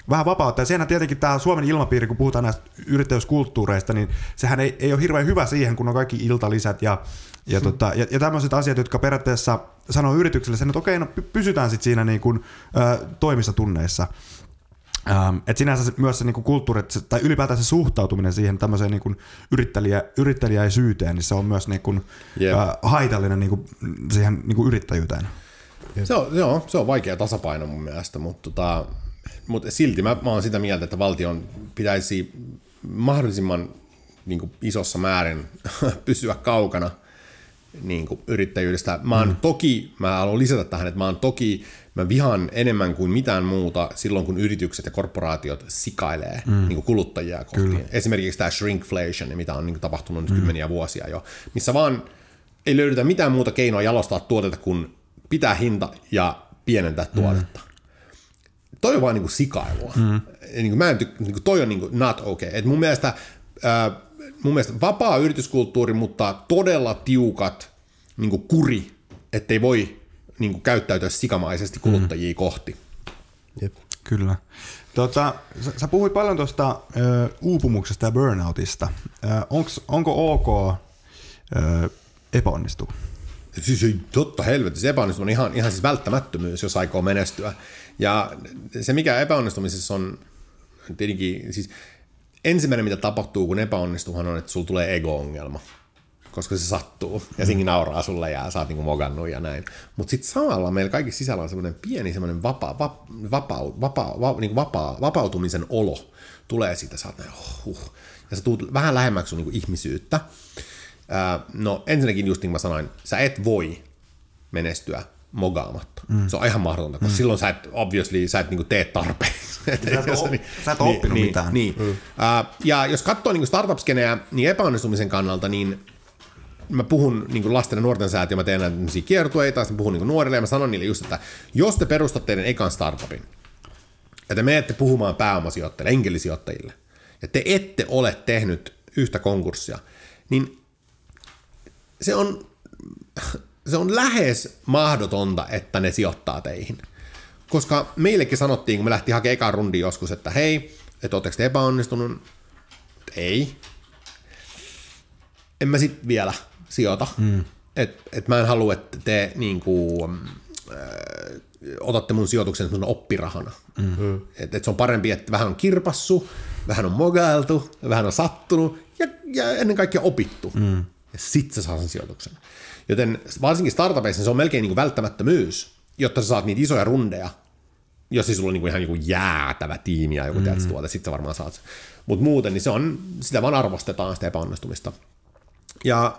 vähän vapautta. Ja sehän tietenkin tämä Suomen ilmapiiri, kun puhutaan näistä yrittäjyyskulttuureista, niin sehän ei, ei ole hirveän hyvä siihen, kun on kaikki iltalisät ja, ja, tota, ja, ja tämmöiset asiat, jotka periaatteessa sanoo yritykselle sen, että okei, no py- pysytään sitten siinä niin kuin, ö, toimissa tunneissa. Ähm, et sinänsä se, myös se niinku kulttuuri, se, tai ylipäätään se suhtautuminen siihen tämmöiseen niinku yrittäjä, yrittäjäisyyteen, niin se on myös niinku, Jep. äh, haitallinen niinku, siihen niinku yrittäjyyteen. Se on, joo, se on vaikea tasapaino mun mielestä, mutta, tota, mutta silti mä, mä oon sitä mieltä, että valtion pitäisi mahdollisimman niin kuin isossa määrin pysyä kaukana niin kuin yrittäjyydestä. Mä oon mm. toki, mä haluan lisätä tähän, että mä oon toki, mä vihaan enemmän kuin mitään muuta silloin, kun yritykset ja korporaatiot sikailee mm. niin kuin kuluttajia kohti. Kyllä. Esimerkiksi tämä shrinkflation, mitä on niin kuin tapahtunut nyt mm. kymmeniä vuosia jo, missä vaan ei löydetä mitään muuta keinoa jalostaa tuotetta kuin pitää hinta ja pienentää tuotetta. Toi on vaan niinku sikailua. Mm. Niinku mä en tyk- niinku toi on niinku not okay. Et mun mielestä ää, mun mielestä vapaa yrityskulttuuri, mutta todella tiukat niinku kuri, ettei voi niinku käyttäytyä sikamaisesti kuluttajia mm. kohti. Jep. Kyllä. Tota, sä, sä puhuit paljon tuosta ö, uupumuksesta ja burnoutista. Ö, onks, onko ok ö, epäonnistua? Siis ei, totta helvetti, epäonnistuminen on ihan, ihan siis välttämättömyys, jos aikoo menestyä. Ja se, mikä epäonnistumisessa on tietenkin, siis ensimmäinen, mitä tapahtuu, kun epäonnistuhan on, että sulla tulee ego-ongelma. Koska se sattuu, ja siinkin nauraa sulle, ja sä oot niinku mogannut ja näin. Mutta sitten samalla meillä kaikissa sisällä on semmoinen pieni semmoinen vapa, va, vapa, vapa, va, niinku vapaa, vapautumisen olo. Tulee siitä, sä oot näin, huh. Ja sä tuut vähän lähemmäksi sun niinku ihmisyyttä. Ää, no ensinnäkin just niin kuin mä sanoin, sä et voi menestyä mogaamatta. Mm. Se on ihan mahdotonta, koska mm. silloin sä et, obviously, sä et niinku tee tarpeeksi. Sä et oo- sä et oo oppinut niin, mitään. Niin. Mm. Uh, ja jos katsoo niinku startup-skeneä, niin epäonnistumisen kannalta, niin mä puhun niin lasten ja nuorten säätiö, mä teen näitä kiertueita, sitten puhun niin nuorille, ja mä sanon niille just, että jos te perustatte teidän ekan startupin, ja te menette puhumaan pääomasijoittajille, enkelisijoittajille, ja te ette ole tehnyt yhtä konkurssia, niin se on, se on lähes mahdotonta, että ne sijoittaa teihin. Koska meillekin sanottiin, kun me lähtiin hakemaan ekan rundin joskus, että hei, että ootteko te epäonnistunut? Ei. En mä sit vielä sijoita. Mm. Et, et mä en halua, että te niinku, äh, otatte mun sijoituksen sun oppirahana. Mm. Et, et se on parempi, että vähän on kirpassu, vähän on mogailtu, vähän on sattunut ja, ja ennen kaikkea opittu. Mm. Ja sit sä saa sen sijoituksen. Joten varsinkin startupeissa se on melkein niinku välttämättömyys, jotta sä saat niitä isoja rundeja, jos ei sulla on niinku ihan niinku jäätävä tiimi ja joku mm. tuote, sit sä varmaan saat. Mutta muuten, niin se on, sitä vaan arvostetaan sitä epäonnistumista. Ja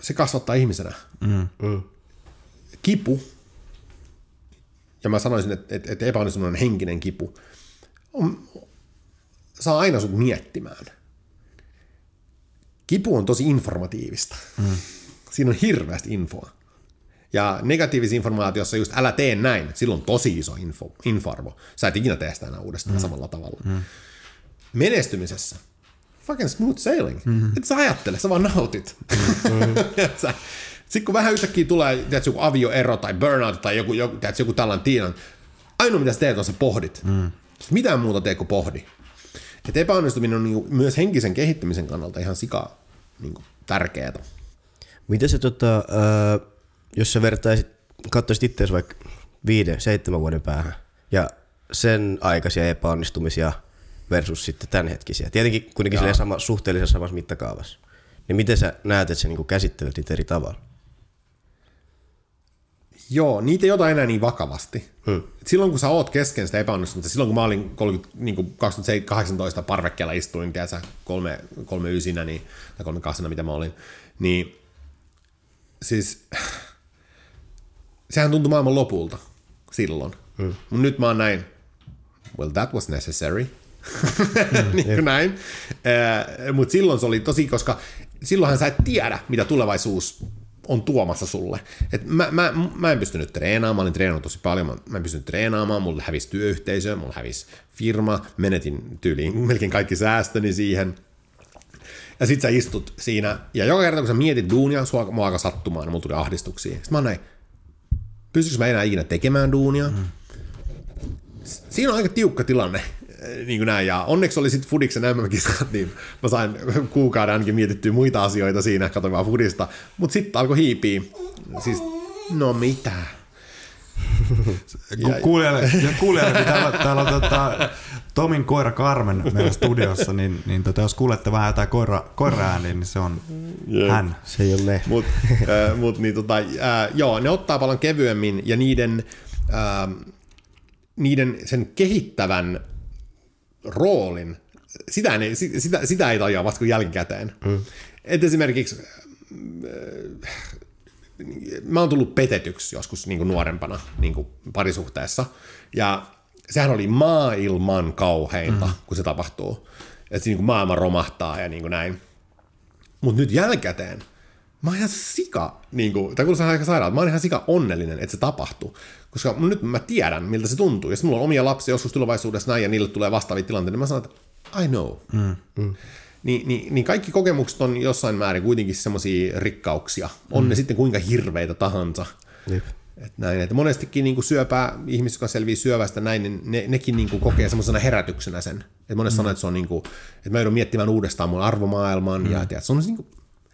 se kasvattaa ihmisenä. Mm. Mm. Kipu, ja mä sanoisin, että, että, että epäonnistuminen on henkinen kipu, on, saa aina sut miettimään. Kipu on tosi informatiivista. Mm. Siinä on hirveästi infoa. Ja negatiivisessa informaatiossa just älä tee näin, silloin on tosi iso info, infoarvo. Sä et ikinä tee sitä enää uudestaan mm. samalla tavalla. Mm. Menestymisessä, fucking smooth sailing. Mm-hmm. Et sä ajattele, sä vaan nautit. Mm-hmm. Sitten kun vähän yhtäkkiä tulee tiedätkö, joku avioero tai burnout tai joku, joku, tiedätkö, joku tällainen tiinan, ainoa mitä sä teet on sä pohdit. Mm. Mitään muuta tee kuin pohdi. Et epäonnistuminen on niinku myös henkisen kehittymisen kannalta ihan sika niinku, tärkeää. Miten se, tota, äh, jos sä vertaisit, katsoisit itseäsi vaikka viiden, seitsemän vuoden päähän ja sen aikaisia epäonnistumisia versus sitten tämänhetkisiä. Tietenkin kuitenkin sama, suhteellisen samassa mittakaavassa. Niin miten sä näet, että sä niinku käsittelet niitä eri tavalla? Joo, niitä ei ota enää niin vakavasti. Hmm. Silloin kun sä oot kesken sitä epäonnistumista, silloin kun mä olin 30, niin kuin 2018 parvekkeella istuin, tiedätkö, kolme, kolme ysinä, niin, tai kolme kasina, mitä mä olin, niin siis sehän tuntui maailman lopulta silloin. Hmm. Mut nyt mä oon näin, well that was necessary. Mm, niin kuin näin. Mutta silloin se oli tosi, koska silloinhan sä et tiedä, mitä tulevaisuus on tuomassa sulle. Et mä, mä, mä en pystynyt treenaamaan, mä olin treenannut tosi paljon, mä, mä en pystynyt treenaamaan, mulla hävisi työyhteisö, mulla hävisi firma, menetin tyyliin melkein kaikki säästöni siihen. Ja sit sä istut siinä, ja joka kerta kun sä mietit duunia, sua mua alkaa sattumaan, mulla tuli ahdistuksia. Sitten mä näin, pystyykö mä enää ikinä tekemään duunia? Mm. Siinä on aika tiukka tilanne, niin kuin näin. Ja onneksi oli sitten Fudiksen MM-kisat, niin mä sain kuukauden ainakin mietittyä muita asioita siinä, katsoin vaan Fudista. Mutta sitten alkoi hiipiä. Siis, no mitä? Ku, kuulijalle, kuulijalle niin täällä, täällä on tota, Tomin koira Carmen meidän studiossa, niin, niin tota, jos kuulette vähän jotain koira, koira niin se on yeah. hän. Se ei ole me. Mut, äh, mut niin, tota, äh, joo, ne ottaa paljon kevyemmin ja niiden, äh, niiden sen kehittävän roolin, sitä, ei, sitä, sitä ei tajua vasta kuin jälkikäteen. Mm. Et esimerkiksi äh, mä oon tullut petetyksi joskus niin kuin nuorempana niin kuin parisuhteessa, ja sehän oli maailman kauheinta, mm. kun se tapahtuu. Että niin kuin maailma romahtaa ja niin kuin näin. Mutta nyt jälkikäteen, mä oon ihan sika, niin kuin, tai kuulostaa aika sairaalta, mä oon ihan sika onnellinen, että se tapahtuu. Koska nyt mä tiedän, miltä se tuntuu. Ja mulla on omia lapsia joskus tulevaisuudessa näin, ja niille tulee vastaavia tilanteita, niin mä sanon, että I know. Mm. Mm. Niin, niin, niin kaikki kokemukset on jossain määrin kuitenkin semmoisia rikkauksia. On mm. ne sitten kuinka hirveitä tahansa. Jep. Et näin, että monestikin niin syöpää, ihmiset, jotka selviää syövästä näin, niin ne, nekin niin kokee semmoisena herätyksenä sen. Et monesti mm. sanoo, että se on niin kuin, että mä joudun miettimään uudestaan mun arvomaailman, mm. ja tiedät, se on niin kuin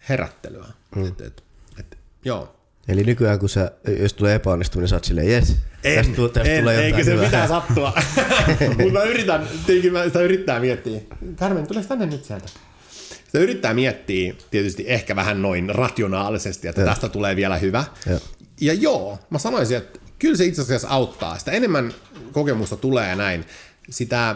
herättelyä. Mm. Et, et, et, joo. Eli nykyään, kun sä, jos tulee epäonnistuminen, sä oot silleen, jes, en, tästä, tästä en, tulee eikö se pitää sattua. Mutta mä yritän, tietenkin mä sitä yrittää miettiä. Carmen, tuleeko tänne nyt sieltä? Sitä yrittää miettiä tietysti ehkä vähän noin rationaalisesti, että ja. tästä tulee vielä hyvä. Ja. ja joo, mä sanoisin, että kyllä se itse asiassa auttaa. Sitä enemmän kokemusta tulee näin, sitä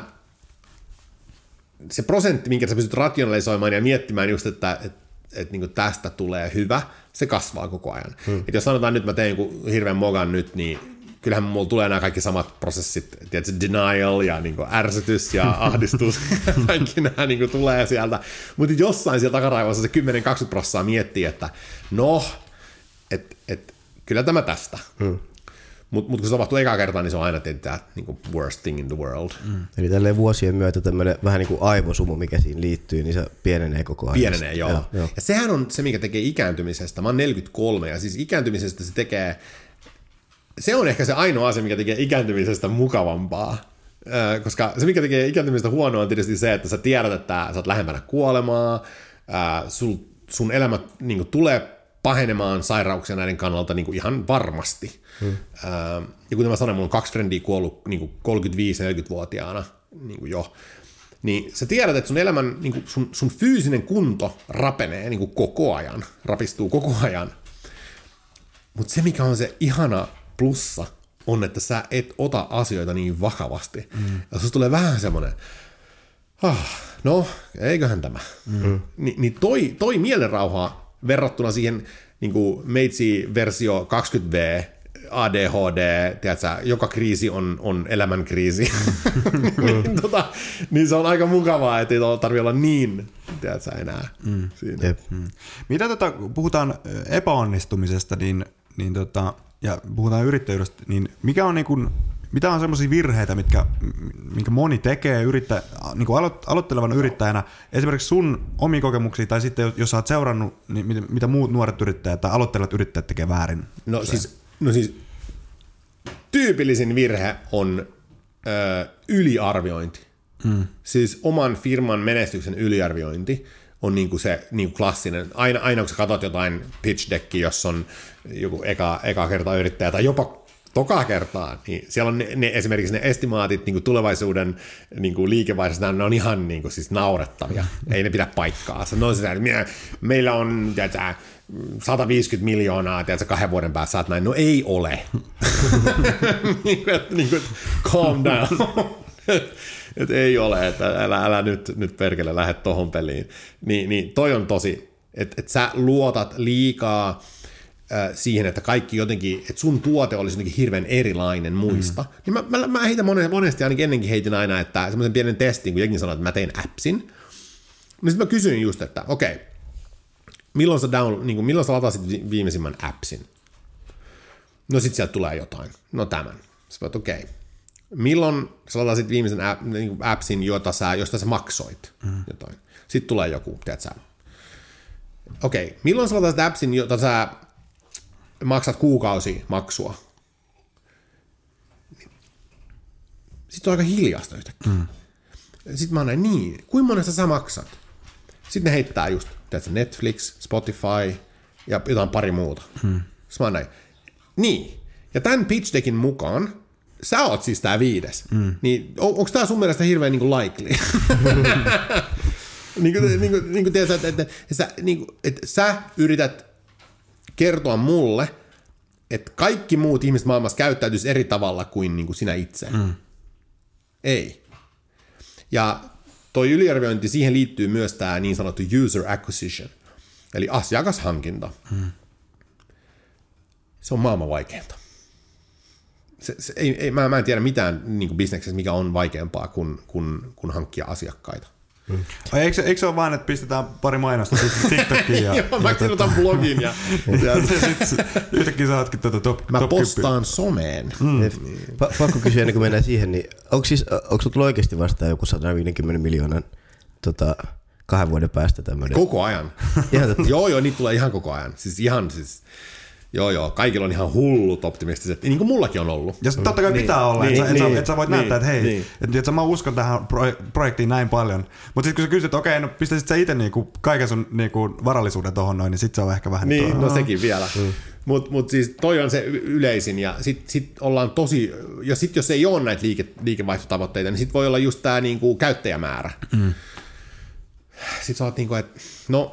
se prosentti, minkä sä pystyt rationalisoimaan ja miettimään just, että, että että niin tästä tulee hyvä, se kasvaa koko ajan. Hmm. Et jos sanotaan nyt mä teen jonkun hirveän mogan nyt, niin kyllähän mulla tulee nämä kaikki samat prosessit, tiedätkö, denial ja niin kuin ärsytys ja ahdistus, kaikki nämä niin kuin tulee sieltä. Mutta jossain siellä takaraivossa se 10-20 prosenttia miettii, että no, että et, kyllä tämä tästä. Hmm. Mutta mut kun se tapahtuu eka kertaa, niin se on aina tämä niin kuin worst thing in the world. Mm. Eli tälleen vuosien myötä tämmöinen vähän niin kuin aivosumu, mikä siinä liittyy, niin se pienenee koko ajan. Pienenee, joo. joo, joo. Ja sehän on se, mikä tekee ikääntymisestä. Mä oon 43, ja siis ikääntymisestä se tekee, se on ehkä se ainoa asia, mikä tekee ikääntymisestä mukavampaa. koska se, mikä tekee ikääntymisestä huonoa, on tietysti se, että sä tiedät, että sä oot lähempänä kuolemaa, sun elämä niin tulee pahenemaan sairauksia näiden kannalta niin kuin ihan varmasti. Hmm. ja kuten mä sanoin, mulla on kaksi frendiä kuollut niin 35-40-vuotiaana niin jo. Niin sä tiedät, että sun elämän, niin kuin sun, sun fyysinen kunto rapenee niin koko ajan, rapistuu koko ajan. Mutta se, mikä on se ihana plussa, on, että sä et ota asioita niin vakavasti. Mm. Ja susta tulee vähän semmoinen, ah, no, eiköhän tämä. Mm. Ni, niin toi, toi mielenrauha verrattuna siihen niin kuin Meitsi-versio 20V, ADHD, tiedätkö, joka kriisi on, on elämän kriisi. niin, tota, niin se on aika mukavaa, että ei tarvitse olla niin, tiedätkö, enää mm. siinä. Jep. Mm. Mitä tota, puhutaan epäonnistumisesta, niin, niin tota, ja puhutaan yrittäjyydestä, niin mikä on niin kuin mitä on semmoisia virheitä, mitkä, minkä moni tekee yrittä, niin kuin alo, aloittelevana yrittäjänä, esimerkiksi sun omi kokemuksia, tai sitten jos sä oot seurannut, niin mitä, mitä muut nuoret yrittäjät tai aloittelevat yrittäjät tekee väärin? No siis, no siis tyypillisin virhe on ö, yliarviointi. Hmm. Siis oman firman menestyksen yliarviointi on niin kuin se niin kuin klassinen. Aina, aina kun sä katsot jotain pitch deckia, jos on joku eka, eka kerta yrittäjä tai jopa toka kertaa, niin siellä on ne, ne esimerkiksi ne estimaatit niin kuin tulevaisuuden niin kuin ne on ihan niin kuin, siis naurettavia. Ei ne pidä paikkaa. Se on sitä, että meillä on tiedätkö, 150 miljoonaa, tiedätkö, kahden vuoden päässä saat näin. No ei ole. niin kuin, niin kuin, calm down. et ei ole, että älä, älä nyt, nyt perkele lähde tohon peliin. Niin, niin toi on tosi, että et sä luotat liikaa siihen, että kaikki jotenkin, että sun tuote olisi jotenkin hirveän erilainen muista, mm. niin mä, mä, mä heitän monesti, ainakin ennenkin heitin aina, että semmoisen pienen testin, kun jengi sanoo, että mä tein appsin, niin sitten mä kysyin just, että okei, okay, milloin sä, down, niin kuin, milloin sä latasit vi- viimeisimmän appsin? No sit sieltä tulee jotain. No tämän. Sä voit, okei. Okay. Milloin sä latasit viimeisen app, niin kuin appsin, jota sä, josta sä maksoit mm. jotain? Sitten tulee joku, tiedätkö sä. Okei, okay. milloin sä latasit appsin, jota sä maksat kuukausi maksua? Sitten on aika hiljasta yhtäkkiä. Mm. Sitten mä näin, niin, kuinka monesta sä maksat? Sitten ne heittää just, tiedätkö, Netflix, Spotify ja jotain pari muuta. Hmm. Sitten mä näin, niin. Ja tämän pitch deckin mukaan, sä oot siis tää viides. Hmm. Niin on, onko tää sun mielestä hirveän niin kuin likely? niin kuin, niin kuin, niin kuin tiedätkö, että, että, että, sä, niin kuin, että sä yrität kertoa mulle, että kaikki muut ihmiset maailmassa käyttäytyisi eri tavalla kuin, niin kuin sinä itse. Mm. Ei. Ja toi yliarviointi, siihen liittyy myös tämä niin sanottu user acquisition, eli asiakashankinta. Hmm. Se on maailman vaikeinta. Se, se, ei, ei, mä, mä en tiedä mitään niin bisneksessä, mikä on vaikeampaa kuin, kuin, kuin hankkia asiakkaita. Mm. Eikö, eikö se ole vaan, että pistetään pari mainosta TikTokiin? Ja, Joo, mä kirjoitan tota- blogin ja... ja yhtäkkiä sä ootkin tätä top Mä top postaan someen. Mm. Pa- pakko kysyä ennen kuin mennään siihen, niin onko siis, onko tullut oikeasti vastaan joku 150 miljoonan tota, kahden vuoden päästä tämmöinen? Koko ajan. Ihan joo, joo, niitä tulee ihan koko ajan. Siis ihan siis... Joo, joo, kaikilla on ihan hullut optimistiset, niin kuin mullakin on ollut. Ja totta kai Niin, pitää olla, niin, että sä, et niin, sä, et sä voit niin, näyttää, että hei, niin. että et, mä uskon tähän pro- projektiin näin paljon. Mutta sitten kun sä kysyt, että okei, no pistäisit sä itse niinku kaiken sun niinku varallisuuden tohon noin, niin sit se on ehkä vähän Niin, tuo- no sekin vielä. Mm. Mutta mut siis toi on se yleisin, ja sit, sit ollaan tosi, ja sit jos ei ole näitä liike, liikevaihtotavoitteita, niin sit voi olla just tää niinku käyttäjämäärä. Mm. Sitten sä oot niinku, että no,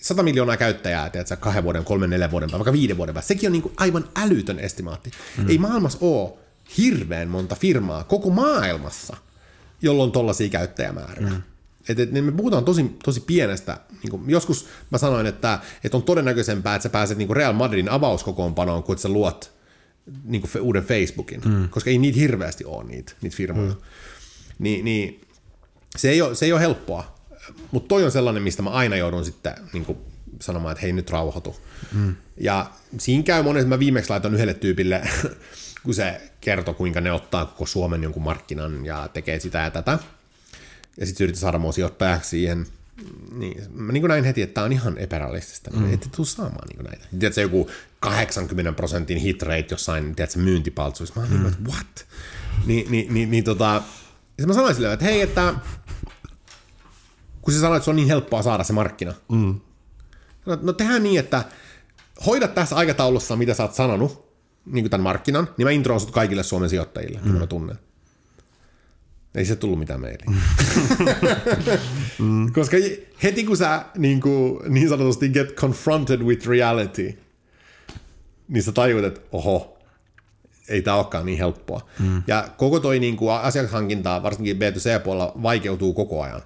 100 miljoonaa käyttäjää, tiedätkö, kahden vuoden, kolmen, neljän vuoden päästä, vaikka viiden vuoden päästä. Sekin on niin kuin aivan älytön estimaatti. Mm. Ei maailmassa ole hirveän monta firmaa koko maailmassa, jolla on tollaisia käyttäjämääriä. Mm. Et, et, niin me puhutaan tosi, tosi pienestä. Niin kuin, joskus mä sanoin, että, että on todennäköisempää, että sä pääset niin kuin Real Madridin avauskokoonpanoon, kuin että sä luot niin kuin uuden Facebookin, mm. koska ei niitä hirveästi ole niitä, niitä firmoja. Mm. Ni, niin se ei ole, se ei ole helppoa, mutta toi on sellainen, mistä mä aina joudun sitten niin kuin sanomaan, että hei nyt rauhoitu. Mm. Ja siinä käy monesti, mä viimeksi laitan yhdelle tyypille, kun se kertoo, kuinka ne ottaa koko Suomen jonkun markkinan ja tekee sitä ja tätä. Ja sitten se yrittää saada mua sijoittajaksi siihen. Niin, mä niin näin heti, että tämä on ihan epärealistista. Mm. Ette tule saamaan niin näitä. Tiedätkö, joku 80 prosentin hit rate jossain tiedätkö, myyntipaltsuissa. Mä oon mm. niin kuin, että what? Niin, niin, niin, niin tota, ja mä sanoin silleen, että hei, että kun sä sanoit, että se on niin helppoa saada se markkina. Mm. No, no tehdään niin, että hoida tässä aikataulussa, mitä sä oot sanonut, niin kuin tämän markkinan, niin mä introon sut kaikille Suomen sijoittajille, mm. mä tunnen. Ei se tullut mitään meille. mm. Koska heti kun sä niin, kuin, niin sanotusti get confronted with reality, niin sä tajuut, että oho, ei tämä olekaan niin helppoa. Mm. Ja koko toi niin kuin asiakashankinta, varsinkin B2C-puolella, vaikeutuu koko ajan.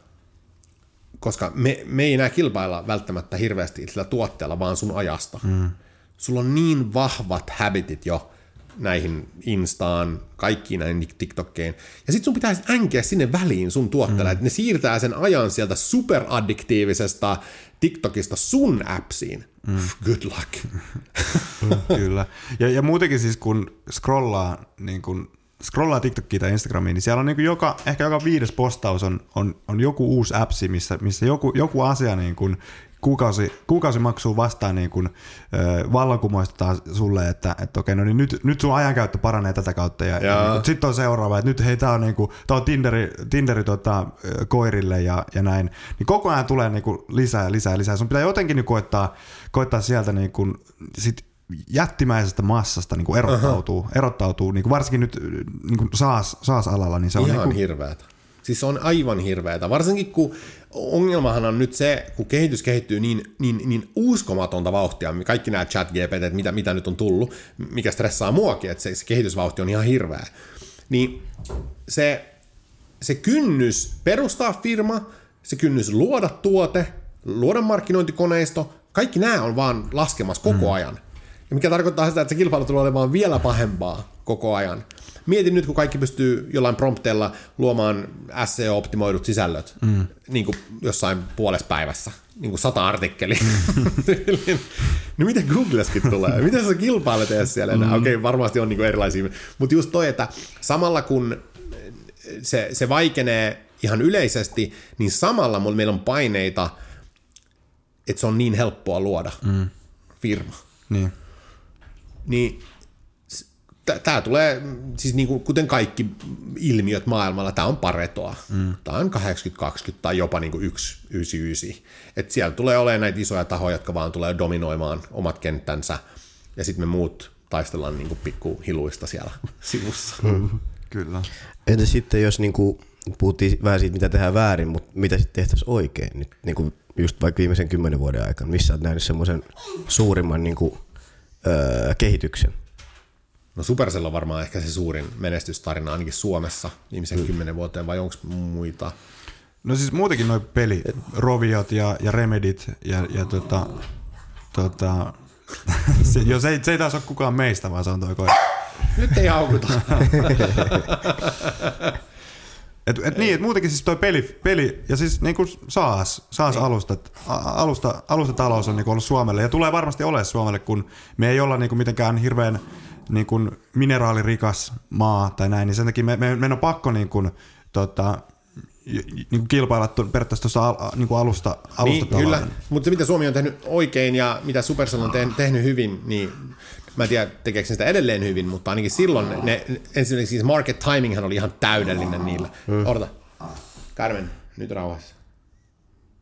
Koska me, me ei enää kilpailla välttämättä hirveästi sillä tuotteella, vaan sun ajasta. Mm. Sulla on niin vahvat habitit jo näihin Instaan, kaikkiin näihin TikTokkeihin. Ja sitten sun pitäisi änkeä sinne väliin sun tuotteella, mm. että ne siirtää sen ajan sieltä superaddiktiivisesta TikTokista sun appsiin. Mm. Good luck. Kyllä. Ja, ja muutenkin siis kun scrollaa, niin kun scrollaa TikTokia tai Instagramiin, niin siellä on niin kuin joka, ehkä joka viides postaus on, on, on joku uusi appsi, missä, missä joku, joku asia niin kuin kuukausi, kuukausimaksua vastaan niin kuin, ö, vallankumoistetaan sulle, että, että okei, no niin nyt, nyt sun ajankäyttö paranee tätä kautta. Ja, ja niin sitten on seuraava, että nyt hei, tää on, niin kuin, tää on Tinderi, Tinderi tota, koirille ja, ja näin. Niin koko ajan tulee niin kuin lisää, lisää, lisää. Sun pitää jotenkin niin koittaa, koittaa sieltä niin kuin, sit jättimäisestä massasta niin kuin erottautuu, uh-huh. erottautuu niin kuin varsinkin nyt niin kuin SaaS, SaaS-alalla. Niin se on Ihan niin kuin, hirveätä. Siis se on aivan hirveätä. Varsinkin kun ongelmahan on nyt se, kun kehitys kehittyy niin, niin, niin uskomatonta vauhtia, kaikki nämä chat GPT, mitä, mitä nyt on tullut, mikä stressaa muakin, että se, se kehitysvauhti on ihan hirveä. Niin se, se kynnys perustaa firma, se kynnys luoda tuote, luoda markkinointikoneisto, kaikki nämä on vaan laskemassa koko ajan. Ja mikä tarkoittaa sitä, että se kilpailu tulee olemaan vielä pahempaa koko ajan. mietin nyt, kun kaikki pystyy jollain prompteilla luomaan SEO-optimoidut sisällöt mm. niin kuin jossain puolessa päivässä, niin kuin sata artikkeli. Mm. niin miten Googleskin tulee? Miten sä kilpailet edes siellä? Mm. Okei, okay, varmasti on niin kuin erilaisia, mutta just toi, että samalla kun se, se vaikenee ihan yleisesti, niin samalla meillä on paineita, että se on niin helppoa luoda mm. firma. Niin. Niin tämä tulee, siis niin kuin, kuten kaikki ilmiöt maailmalla, tämä on paretoa. Mm. Tämä on 80-20 tai jopa niin kuin 1-99. Että siellä tulee olemaan näitä isoja tahoja, jotka vaan tulee dominoimaan omat kenttänsä, ja sitten me muut taistellaan niin kuin pikkuhiluista siellä sivussa. Mm. Kyllä. Entä sitten, jos niin kuin, puhuttiin vähän siitä, mitä tehdään väärin, mutta mitä sitten tehtäisiin oikein, nyt, niin kuin just vaikka viimeisen kymmenen vuoden aikana, missä olet nähnyt semmoisen suurimman niin kuin, öö, kehityksen? No Supercell on varmaan ehkä se suurin menestystarina ainakin Suomessa viimeisen mm. kymmenen vuoteen, vai onko muita? No siis muutenkin noin peli, Roviot ja, ja Remedit ja, ja tota, tota, se, jo, se, ei, se ei taas ole kukaan meistä, vaan se on toi koira. Nyt ei haukuta. Et, et niin, et muutenkin siis toi peli, peli ja siis niin kuin SaaS, SaaS niin. alusta, alusta, alustatalous on niin ollut Suomelle ja tulee varmasti olemaan Suomelle, kun me ei olla niin kuin mitenkään hirveän niin kuin mineraalirikas maa tai näin, niin sen takia me, me, meidän on pakko niin kuin, tota, niin kuin kilpailla periaatteessa tuossa niin kuin alusta, alusta niin, kyllä, mutta se mitä Suomi on tehnyt oikein ja mitä Supercell on tehnyt hyvin, niin Mä en tiedä, tekeekö sitä edelleen hyvin, mutta ainakin silloin ne, ensinnäkin siis market timinghan oli ihan täydellinen niillä. Mm. Odota. Carmen, nyt rauhassa.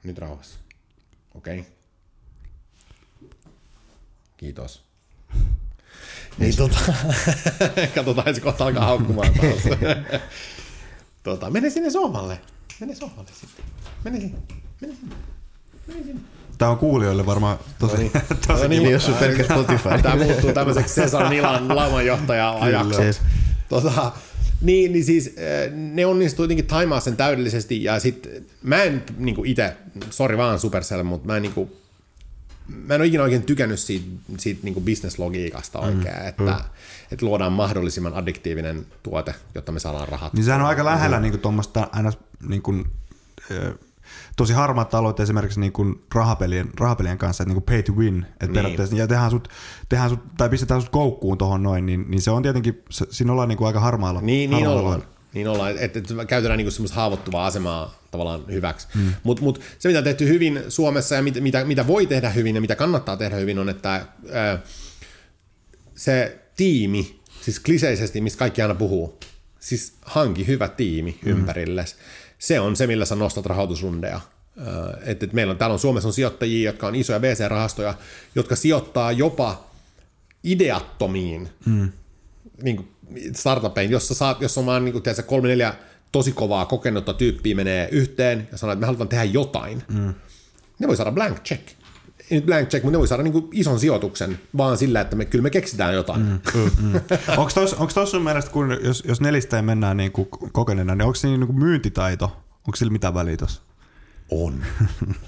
Nyt rauhassa. Okei. Okay. Kiitos. Niin tota, katsotaan, se kohta alkaa haukkumaan taas. tota, mene sinne sohvalle. Mene sohvalle sitten. Mene sinne. Mene sinne. Mene sinne. Tämä on kuulijoille varmaan tosi... No niin, tosi no niin, jos on pelkkä Spotify. Tämä muuttuu tämmöiseksi Cesar Nilan laumanjohtaja ajaksi. Tota, niin, niin siis eh, ne onnistuu jotenkin taimaa sen täydellisesti ja sitten mä en niin itse, sori vaan Supercell, mutta mä en niin kuin, mä en ole ikinä oikein tykännyt siitä, siitä niin bisneslogiikasta oikein, mm. että, mm. että luodaan mahdollisimman addiktiivinen tuote, jotta me saadaan rahat. Niin sehän on aika lähellä mm. niin tuommoista aina niin kuin, tosi harmaat taloudet esimerkiksi niin kuin rahapelien, rahapelien kanssa, että niin kuin pay to win, että niin. ja tehdään sut, tehdään sut, tai pistetään sut koukkuun tuohon noin, niin, niin se on tietenkin, se, siinä ollaan niin kuin aika harmaalla. Niin, niin ollaan. Niin ollaan, että, että käytetään niinku semmoista haavoittuvaa asemaa tavallaan hyväksi. Hmm. Mutta mut, se, mitä on tehty hyvin Suomessa ja mit, mitä, mitä voi tehdä hyvin ja mitä kannattaa tehdä hyvin, on, että ää, se tiimi, siis kliseisesti, mistä kaikki aina puhuu, siis hanki hyvä tiimi hmm. ympärilles se on se, millä sä nostat rahoitusrundeja. Että et meillä on, täällä on Suomessa on sijoittajia, jotka on isoja VC-rahastoja, jotka sijoittaa jopa ideattomiin mm. niin startupeihin, jossa, saat, jos on vaan niin kuin, tiedätkö, kolme, neljä tosi kovaa kokenutta tyyppiä menee yhteen ja sanoo, että me halutaan tehdä jotain. Mm. Ne voi saada blank check. Ei nyt blank check, mutta ne voi saada niin kuin ison sijoituksen vaan sillä, että me, kyllä me keksitään jotain. Mm, mm, mm. onko tuossa sun mielestä, kun jos, jos nelisteen mennään niin kuin kokeneena, niin onko siinä niin kuin myyntitaito, onko sillä mitään väliä tuossa? On,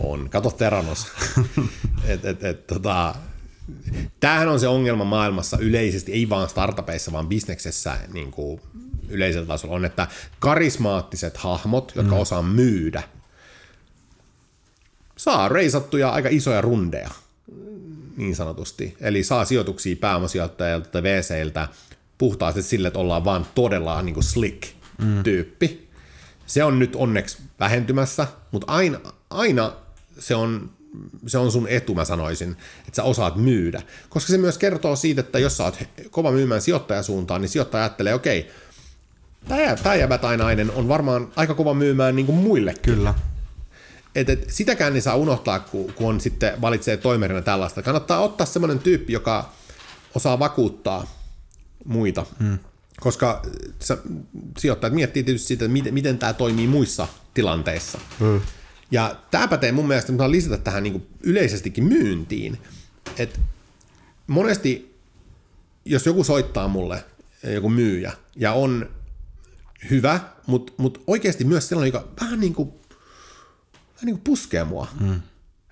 on. Kato Teranos. et, et, et, tota, tämähän on se ongelma maailmassa yleisesti, ei vaan startupeissa, vaan bisneksessä niin kuin yleisellä tasolla on, että karismaattiset hahmot, jotka mm. osaa myydä, saa reisattuja aika isoja rundeja, niin sanotusti. Eli saa sijoituksia pääomasijoittajilta tai VCiltä puhtaasti sille, että ollaan vaan todella niin kuin slick-tyyppi. Mm. Se on nyt onneksi vähentymässä, mutta aina, aina se on se on sun etu, mä sanoisin, että sä osaat myydä. Koska se myös kertoo siitä, että jos sä oot kova myymään sijoittajasuuntaan, niin sijoittaja ajattelee, okei, okay, tämä jäbä tai nainen on varmaan aika kova myymään niin kuin muille. Kyllä. Et, et, sitäkään ei saa unohtaa, kun, kun on sitten valitsee toimerina tällaista. Kannattaa ottaa semmoinen tyyppi, joka osaa vakuuttaa muita. Hmm. Koska sijoittajat miettii tietysti siitä, että miten, miten tämä toimii muissa tilanteissa. Hmm. Ja tämä pätee mun mielestä, mutta lisätä tähän niin yleisestikin myyntiin. Et monesti, jos joku soittaa mulle, joku myyjä, ja on hyvä, mutta mut oikeasti myös sellainen, joka vähän niin kuin niin kuin puskee mua. Mm.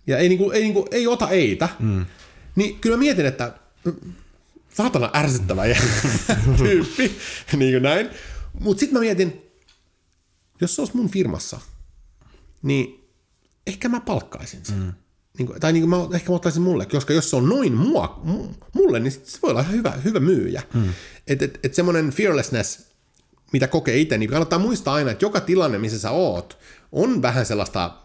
Ja ei, niin kuin, ei, niin kuin, ei ota eitä. Mm. Niin kyllä mä mietin, että saatana ärsyttävä tyyppi, niin kuin näin. Mutta sitten mä mietin, jos se olisi mun firmassa, niin ehkä mä palkkaisin sen. Mm. Niin kuin, tai niin kuin mä, ehkä mä ottaisin mulle, koska jos se on noin mua, mulle, niin se voi olla hyvä, hyvä myyjä. Mm. Että et, et semmoinen fearlessness, mitä kokee itse, niin kannattaa muistaa aina, että joka tilanne, missä sä oot, on vähän sellaista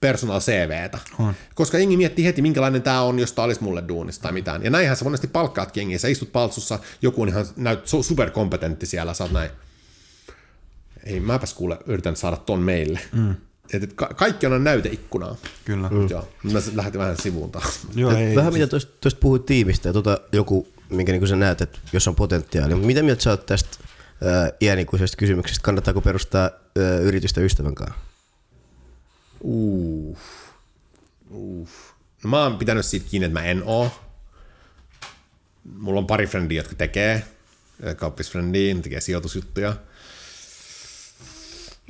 personal CVtä. On. Koska jengi miettii heti, minkälainen tämä on, jos tämä olisi mulle duunista tai mitään. Ja näinhän sä monesti palkkaat jengiä. Sä istut paltsussa, joku on ihan näyt superkompetentti siellä, sä oot näin. Ei, mäpäs kuule, yritän saada ton meille. Mm. Et, et ka- kaikki on näyteikkunaa. Kyllä. Mm. Joo. Mä lähdin vähän sivuun taas. Joo, ei, vähän mitä tuosta puhuit tiivistä ja tuota, joku, minkä niin sä näet, että jos on potentiaalia. Mitä mieltä sä oot tästä äh, iänikuisesta kysymyksestä? Kannattaako perustaa äh, yritystä ystävän kanssa? Uh. Uh. No mä oon pitänyt siitä kiinni, että mä en oo. Mulla on pari frendiä, jotka tekee kauppisfrendiin, tekee sijoitusjuttuja.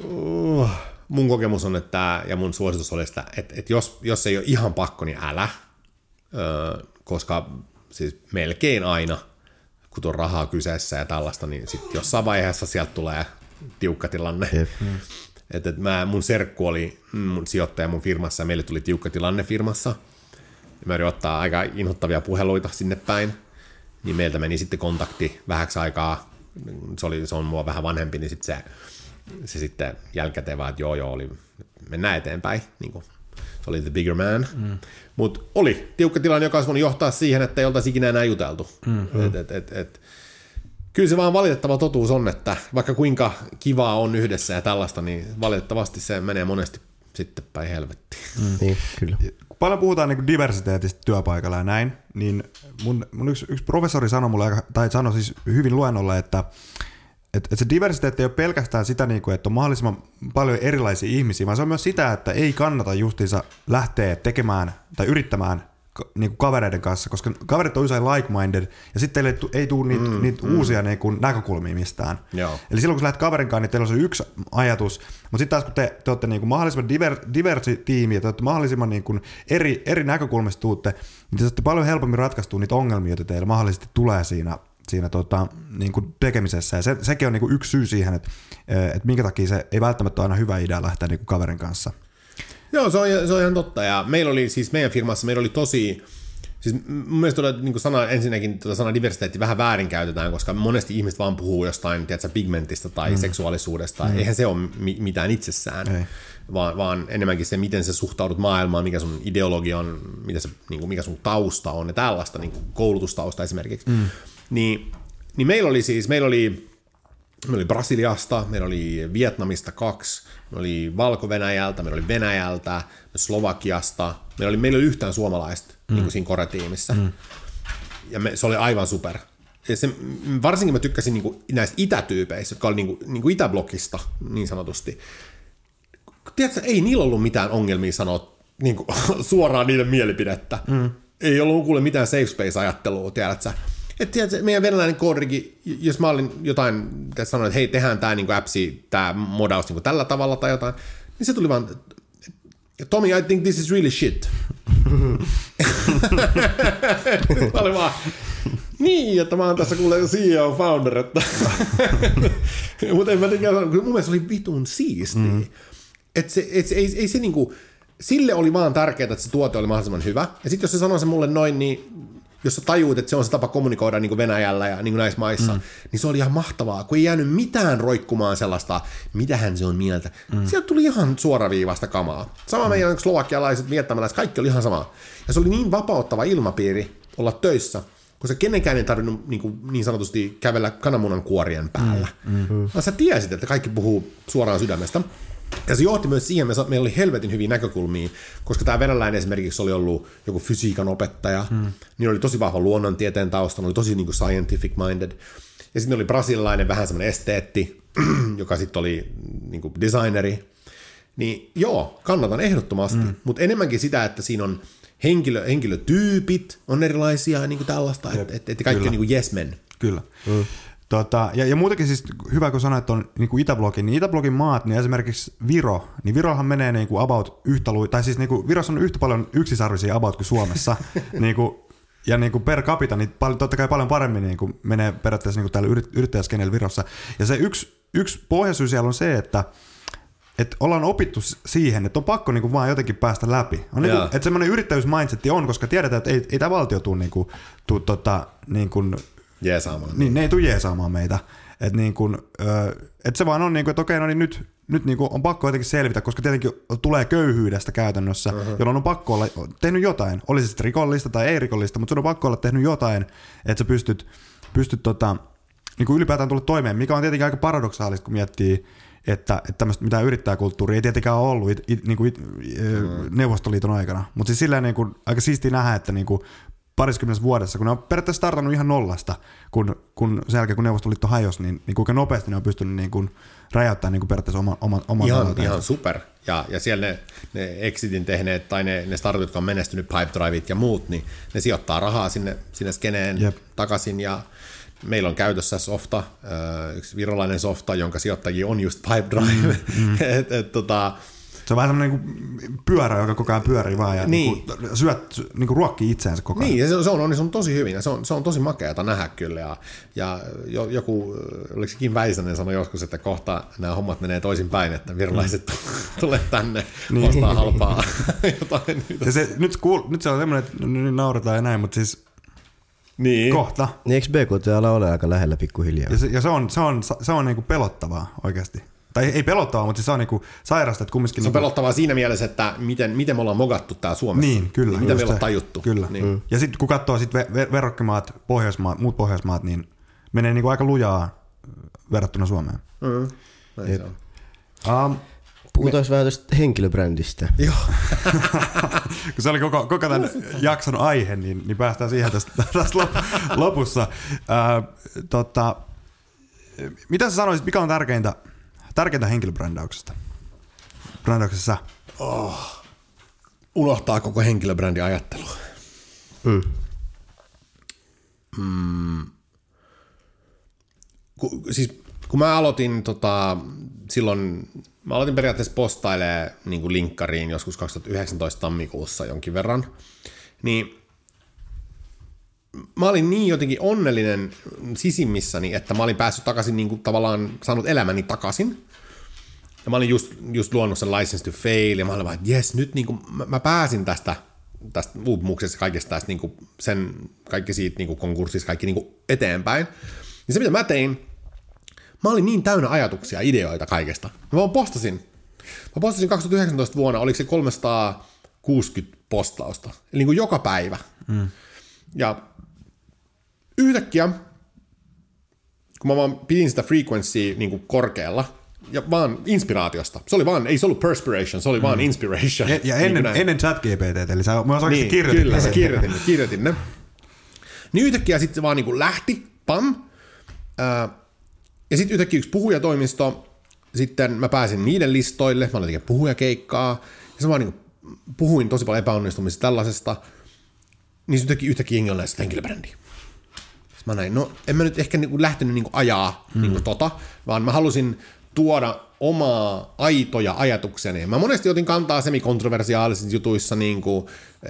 Uh. Mun kokemus on, että, ja mun suositus oli, että, että, että jos, jos ei ole ihan pakko, niin älä. Öö, koska siis melkein aina, kun on rahaa kyseessä ja tällaista, niin sitten jossain vaiheessa sieltä tulee tiukka tilanne. Yep. Mm. Et, et mä, mun serkku oli mun sijoittaja mun firmassa ja meille tuli tiukka tilanne firmassa. Ja mä yritin ottaa aika inhottavia puheluita sinne päin. Niin meiltä meni sitten kontakti vähäksi aikaa. Se, oli, se on mua vähän vanhempi, niin sitten se, se sitten jälkikäteen vaan, että joo joo, oli, mennään eteenpäin. Niin kuin, se oli the bigger man. Mm. Mutta oli tiukka tilanne, joka olisi voinut johtaa siihen, että ei oltaisi ikinä enää juteltu. Mm. Et, et, et, et, kyllä se vaan valitettava totuus on, että vaikka kuinka kivaa on yhdessä ja tällaista, niin valitettavasti se menee monesti sitten päin helvettiin. Mm. Niin, kyllä. Kun paljon puhutaan niin diversiteetistä työpaikalla ja näin, niin mun, mun yksi, yksi professori sanoi mulle, tai sanoi siis hyvin luennolla, että et, et se diversiteetti ei ole pelkästään sitä, niin kuin, että on mahdollisimman paljon erilaisia ihmisiä, vaan se on myös sitä, että ei kannata justiinsa lähteä tekemään tai yrittämään niin kuin kavereiden kanssa, koska kaverit on usein like-minded, ja sitten teille ei tule niitä, mm, niitä mm. uusia niin kuin, näkökulmia mistään. Joo. Eli silloin kun sä lähdet kaverin kanssa, niin teillä on se yksi ajatus, mutta sitten taas kun te, te olette niin kuin mahdollisimman diver, diversi tiimi, ja te olette mahdollisimman niin kuin eri, eri näkökulmista tuutte, niin te saatte paljon helpommin ratkaistua niitä ongelmia, joita teillä mahdollisesti tulee siinä, siinä tota, niin kuin tekemisessä. Ja se, sekin on niin kuin yksi syy siihen, että, että minkä takia se ei välttämättä ole aina hyvä idea lähteä niin kuin kaverin kanssa. Joo, se on, se on ihan totta. Ja meillä oli siis meidän firmassa, meillä oli tosi, Siis mun mielestä tuolla, niin sana, ensinnäkin tuota sana diversiteetti vähän väärinkäytetään, koska monesti ihmiset vaan puhuu jostain tiedätkö, pigmentistä tai mm. seksuaalisuudesta. Mm. Eihän se ole mitään itsessään, Ei. vaan, vaan enemmänkin se, miten sä suhtaudut maailmaan, mikä sun ideologia on, mitä se, niin kuin, mikä sun tausta on ja tällaista, niin kuin koulutustausta esimerkiksi. Mm. Niin, niin meillä oli siis, meillä oli Meillä oli Brasiliasta, meillä oli Vietnamista kaksi, meillä oli Valko-Venäjältä, meillä oli Venäjältä, Slovakiasta. Meillä oli, meillä oli yhtään suomalaista mm. niin kuin siinä koretiimissä. Mm. Ja me, se oli aivan super. Ja se, varsinkin mä tykkäsin niin kuin näistä itätyypeistä, jotka oli niin kuin, niin kuin itäblokista niin sanotusti. Tiedätkö, ei niillä ollut mitään ongelmia sanoa niin kuin, suoraan niiden mielipidettä. Mm. Ei ollut kuule mitään safe space-ajattelua, tiedätkö että tiedätkö, meidän venäläinen koodrikin, jos mä olin jotain, sanoin, että hei, tehdään tämä niin appsi, tämä modaus niin tällä tavalla tai jotain, niin se tuli vaan, Tommy, I think this is really shit. mä olin vaan, niin, että mä oon tässä kuule CEO founder, että mutta en mä tiedä, mun mielestä oli vitun siisti. Mm. Että se, et se, ei, ei se niinku, sille oli vaan tärkeää, että se tuote oli mahdollisimman hyvä. Ja sitten jos se sanoi se mulle noin, niin jos sä tajuut, että se on se tapa kommunikoida niin kuin Venäjällä ja niin kuin näissä maissa, mm. niin se oli ihan mahtavaa, kun ei jäänyt mitään roikkumaan sellaista, mitähän se on mieltä. Mm. Sieltä tuli ihan suoraviivasta kamaa. Sama mm. meidän slovakialaiset, vietnamalaiset, kaikki oli ihan sama. Ja se oli niin vapauttava ilmapiiri olla töissä, koska kenenkään ei tarvinnut niin, kuin, niin sanotusti kävellä kananmunan kuorien päällä. Mm. Mm. Sä tiesit, että kaikki puhuu suoraan sydämestä. Ja se johti myös siihen, että meillä oli helvetin hyviä näkökulmia, koska tämä venäläinen esimerkiksi oli ollut joku fysiikan opettaja, hmm. niin oli tosi vahva luonnontieteen tausta, oli tosi niin kuin scientific minded. Ja sitten oli brasililainen vähän semmoinen esteetti, joka sitten oli niin kuin designeri. Niin joo, kannatan ehdottomasti, hmm. mutta enemmänkin sitä, että siinä on henkilö, henkilötyypit on erilaisia niin kuin tällaista, että et, et kaikki Kyllä. on niin kuin yes men. Kyllä. Hmm. Tota, ja, ja muutenkin siis hyvä, kun sanoit, että on niin kuin Itäblogin, niin Itäblogin maat, niin esimerkiksi Viro, niin Virohan menee niin kuin about yhtä lui, tai siis niin kuin Virossa on yhtä paljon yksisarvisia about kuin Suomessa. niin kuin, ja niin kuin per capita, niin paljon, totta kai paljon paremmin niin kuin menee periaatteessa niin kuin täällä yrit, yrittäjäskenellä Virossa. Ja se yksi, yksi pohjasyy siellä on se, että että ollaan opittu siihen, että on pakko niinku vaan jotenkin päästä läpi. On niinku, että semmoinen yrittäjyysmindsetti on, koska tiedetään, että ei, ei tämä valtio tule niinku, tuu, tota, niinku, jeesaamaan. Niin, ne ei tule jeesaamaan meitä. Että niinku, et se vaan on, niinku, että okei, no niin nyt, nyt niinku on pakko jotenkin selvitä, koska tietenkin tulee köyhyydestä käytännössä, uh-huh. jolloin on pakko olla tehnyt jotain. Olisi sitten rikollista tai ei rikollista, mutta sun on pakko olla tehnyt jotain, että sä pystyt, pystyt tota, niinku ylipäätään tulla toimeen, mikä on tietenkin aika paradoksaalista, kun miettii, että, että tämmöistä mitään yrittäjäkulttuuria ei tietenkään ole ollut it, it, niin kuin it, mm. Neuvostoliiton aikana. Mutta siis silleen niin kuin, aika siistiä nähdä, että niin kuin pariskymmenessä vuodessa, kun ne on periaatteessa startannut ihan nollasta, kun, kun sen jälkeen kun Neuvostoliitto hajosi, niin, niin kuinka nopeasti ne on pystynyt niin kuin räjäyttämään niin kuin periaatteessa oman, oman, oman ihan, ihan super. Ja, ja siellä ne, ne exitin tehneet tai ne, ne startup, jotka on menestynyt, Pipedriveit ja muut, niin ne sijoittaa rahaa sinne, sinne skeneen Jep. takaisin ja meillä on käytössä softa, yksi virolainen softa, jonka sijoittajia on just Pipedrive. Mm, mm. et, et, tota, se on vähän semmoinen niin pyörä, joka koko ajan pyörii vaan ja niin. Niin kuin syöt, niin kuin ruokkii itseänsä koko ajan. Niin, ja se on, se on, se on tosi hyvin ja se on, se on tosi makeata nähdä kyllä. Ja, ja joku, oliko sekin Väisänen sanoi joskus, että kohta nämä hommat menee toisinpäin, että virolaiset mm. tulee tänne niin. ostaa halpaa jotain. Ja se, nyt, kuul, nyt se on semmoinen, että nyt nauretaan ja näin, mutta siis niin. Kohta. Niin eikö BKT ala ole aika lähellä pikkuhiljaa? Ja se, ja se on, se on, se on niinku pelottavaa oikeasti. Tai ei pelottavaa, mutta se on niinku sairasta, että kumminkin... Se on niinku... pelottavaa siinä mielessä, että miten, miten me ollaan mogattu täällä Suomessa. Niin, kyllä. Mitä meillä on tajuttu. Kyllä. Niin. Mm. Ja sitten kun katsoo sit ver- verrokkimaat, Pohjoismaat, muut Pohjoismaat, niin menee niinku aika lujaa verrattuna Suomeen. Mm. Näin se on. Um, Puhutaan me... vähän tästä henkilöbrändistä. Joo. Kun se oli koko, koko tämän jakson aihe, niin, niin päästään siihen tästä, tästä lopussa. Äh, tota, mitä sä sanoisit, mikä on tärkeintä, tärkeintä henkilöbrändäyksestä? Brändäyksessä? Oh. Unohtaa koko henkilöbrändin ajattelu. Mm. Mm. Ku, siis kun mä aloitin tota, silloin Mä aloitin periaatteessa postailemaan niin linkkariin joskus 2019 tammikuussa jonkin verran. Niin mä olin niin jotenkin onnellinen sisimmissäni, että mä olin päässyt takaisin niin kuin tavallaan saanut elämäni takaisin. Ja mä olin just, just luonut sen License to Fail, ja mä olin vaan, että jes, nyt niin kuin, mä, mä pääsin tästä, tästä uupumuksesta kaikesta tästä, niin kuin sen, kaikki siitä niin kuin konkurssista, kaikki niin kuin eteenpäin. Ja se, mitä mä tein, Mä olin niin täynnä ajatuksia, ideoita kaikesta. Mä vaan postasin. Mä postasin 2019 vuonna, oliko se 360 postausta. Eli niin kuin joka päivä. Mm. Ja yhtäkkiä, kun mä vaan pidin sitä frequency niin kuin korkealla, ja vaan inspiraatiosta. Se oli vaan, ei se ollut perspiration, se oli mm. vaan inspiration. Ja, ja ennen, niin ennen chat GPT, eli sä mä niin, kirjoitin. Kyllä, sä kirjoitin, kirjoitin ne. Niin yhtäkkiä sitten se vaan niin kuin lähti, pam, äh, ja sitten yhtäkkiä yksi puhujatoimisto, sitten mä pääsin niiden listoille, mä olin tekemään puhujakeikkaa, ja mä niin puhuin tosi paljon epäonnistumisesta tällaisesta, niin yhtäkkiä, yhtäkkiä jengi on näistä henkilöbrändiä. Mä näin, no en mä nyt ehkä niinku lähtenyt niinku ajaa mm. niinku tota, vaan mä halusin tuoda omaa aitoja ajatukseni. Mä monesti otin kantaa semikontroversiaalisissa jutuissa, niin kuin,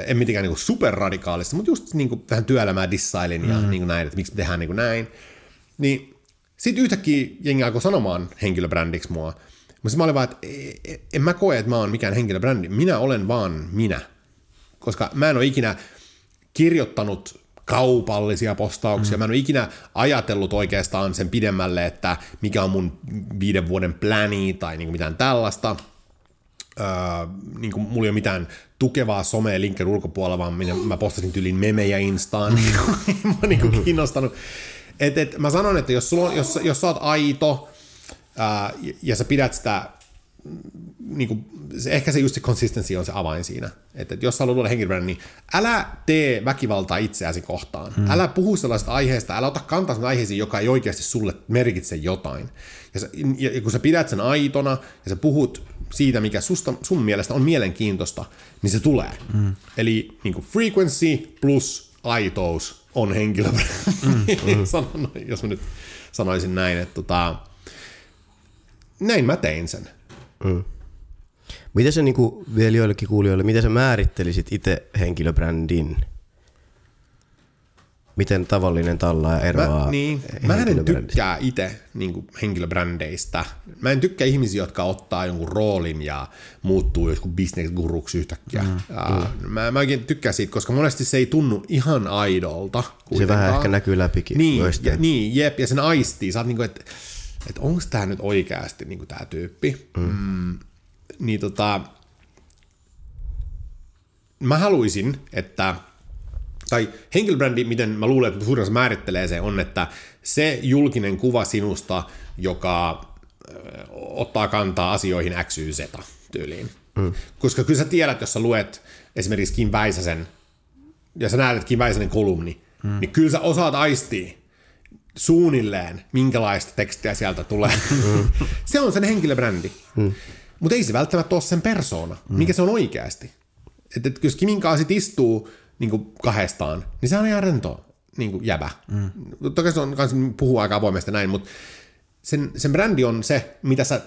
en mitenkään niin superradikaalissa, mutta just niin kuin, tähän työelämää dissailin ja mm. niin kuin näin, että miksi me tehdään niin kuin näin. Niin sitten yhtäkkiä jengi alkoi sanomaan henkilöbrändiksi mua. Mutta mä olin vaan, että e, e, en mä koe, että mä oon mikään henkilöbrändi. Minä olen vaan minä. Koska mä en ole ikinä kirjoittanut kaupallisia postauksia. Mm. Mä en ole ikinä ajatellut oikeastaan sen pidemmälle, että mikä on mun viiden vuoden pläni tai niin kuin mitään tällaista. Öö, niin kuin mulla ei ole mitään tukevaa somea linkin ulkopuolella, vaan minä, mä postasin tyylin memejä Instaan. Mm. mä niin kuin kiinnostanut. Et, et, mä sanon, että jos, sulla on, jos, jos sä oot aito ää, ja sä pidät sitä, niin kuin, se, ehkä se just se consistency on se avain siinä. Että et jos sä haluat luoda henkilöbrändi, niin älä tee väkivaltaa itseäsi kohtaan. Hmm. Älä puhu sellaisesta aiheesta, älä ota kantaa sen aiheisiin, joka ei oikeasti sulle merkitse jotain. Ja, sä, ja, ja kun sä pidät sen aitona ja sä puhut siitä, mikä susta, sun mielestä on mielenkiintoista, niin se tulee. Hmm. Eli niin kuin frequency plus aitous on henkilö, mm, mm. jos mä nyt sanoisin näin, että tota, näin mä tein sen. Mm. Miten se niinku vielä joillekin kuulijoille, miten sä määrittelisit itse henkilöbrändin? miten tavallinen tallaaja eroaa Mä, niin, mä en tykkää itse niin henkilöbrändeistä. Mä en tykkää ihmisiä, jotka ottaa jonkun roolin ja muuttuu joskus bisnesguruksi yhtäkkiä. Mm, ja Mä, mä oikein tykkään siitä, koska monesti se ei tunnu ihan aidolta. Se kuitenkaan. vähän ehkä näkyy läpikin. Niin, ja, niin jep, ja sen aistii. Sä oot niinku, että et onko tämä nyt oikeasti niinku tämä tyyppi. Mm. Mm, niin tota, mä haluaisin, että tai henkilöbrändi, miten mä luulen, että suurin määrittelee se, on, että se julkinen kuva sinusta, joka ottaa kantaa asioihin X, Y, Z tyyliin. Mm. Koska kyllä sä tiedät, jos sä luet esimerkiksi Kim Väisäsen, ja sä näet, että Kim Väisänen kolumni, mm. niin kyllä sä osaat aistia suunnilleen, minkälaista tekstiä sieltä tulee. Mm. se on sen henkilöbrändi. Mm. Mutta ei se välttämättä ole sen persoona, mm. mikä se on oikeasti. Että et, jos Kimin kanssa sit istuu niin kuin kahdestaan, niin se on ihan rento niin kuin jäbä. Mm. Toki se on kans puhuu aika avoimesti näin, mutta sen, sen brändi on se, mitä sä,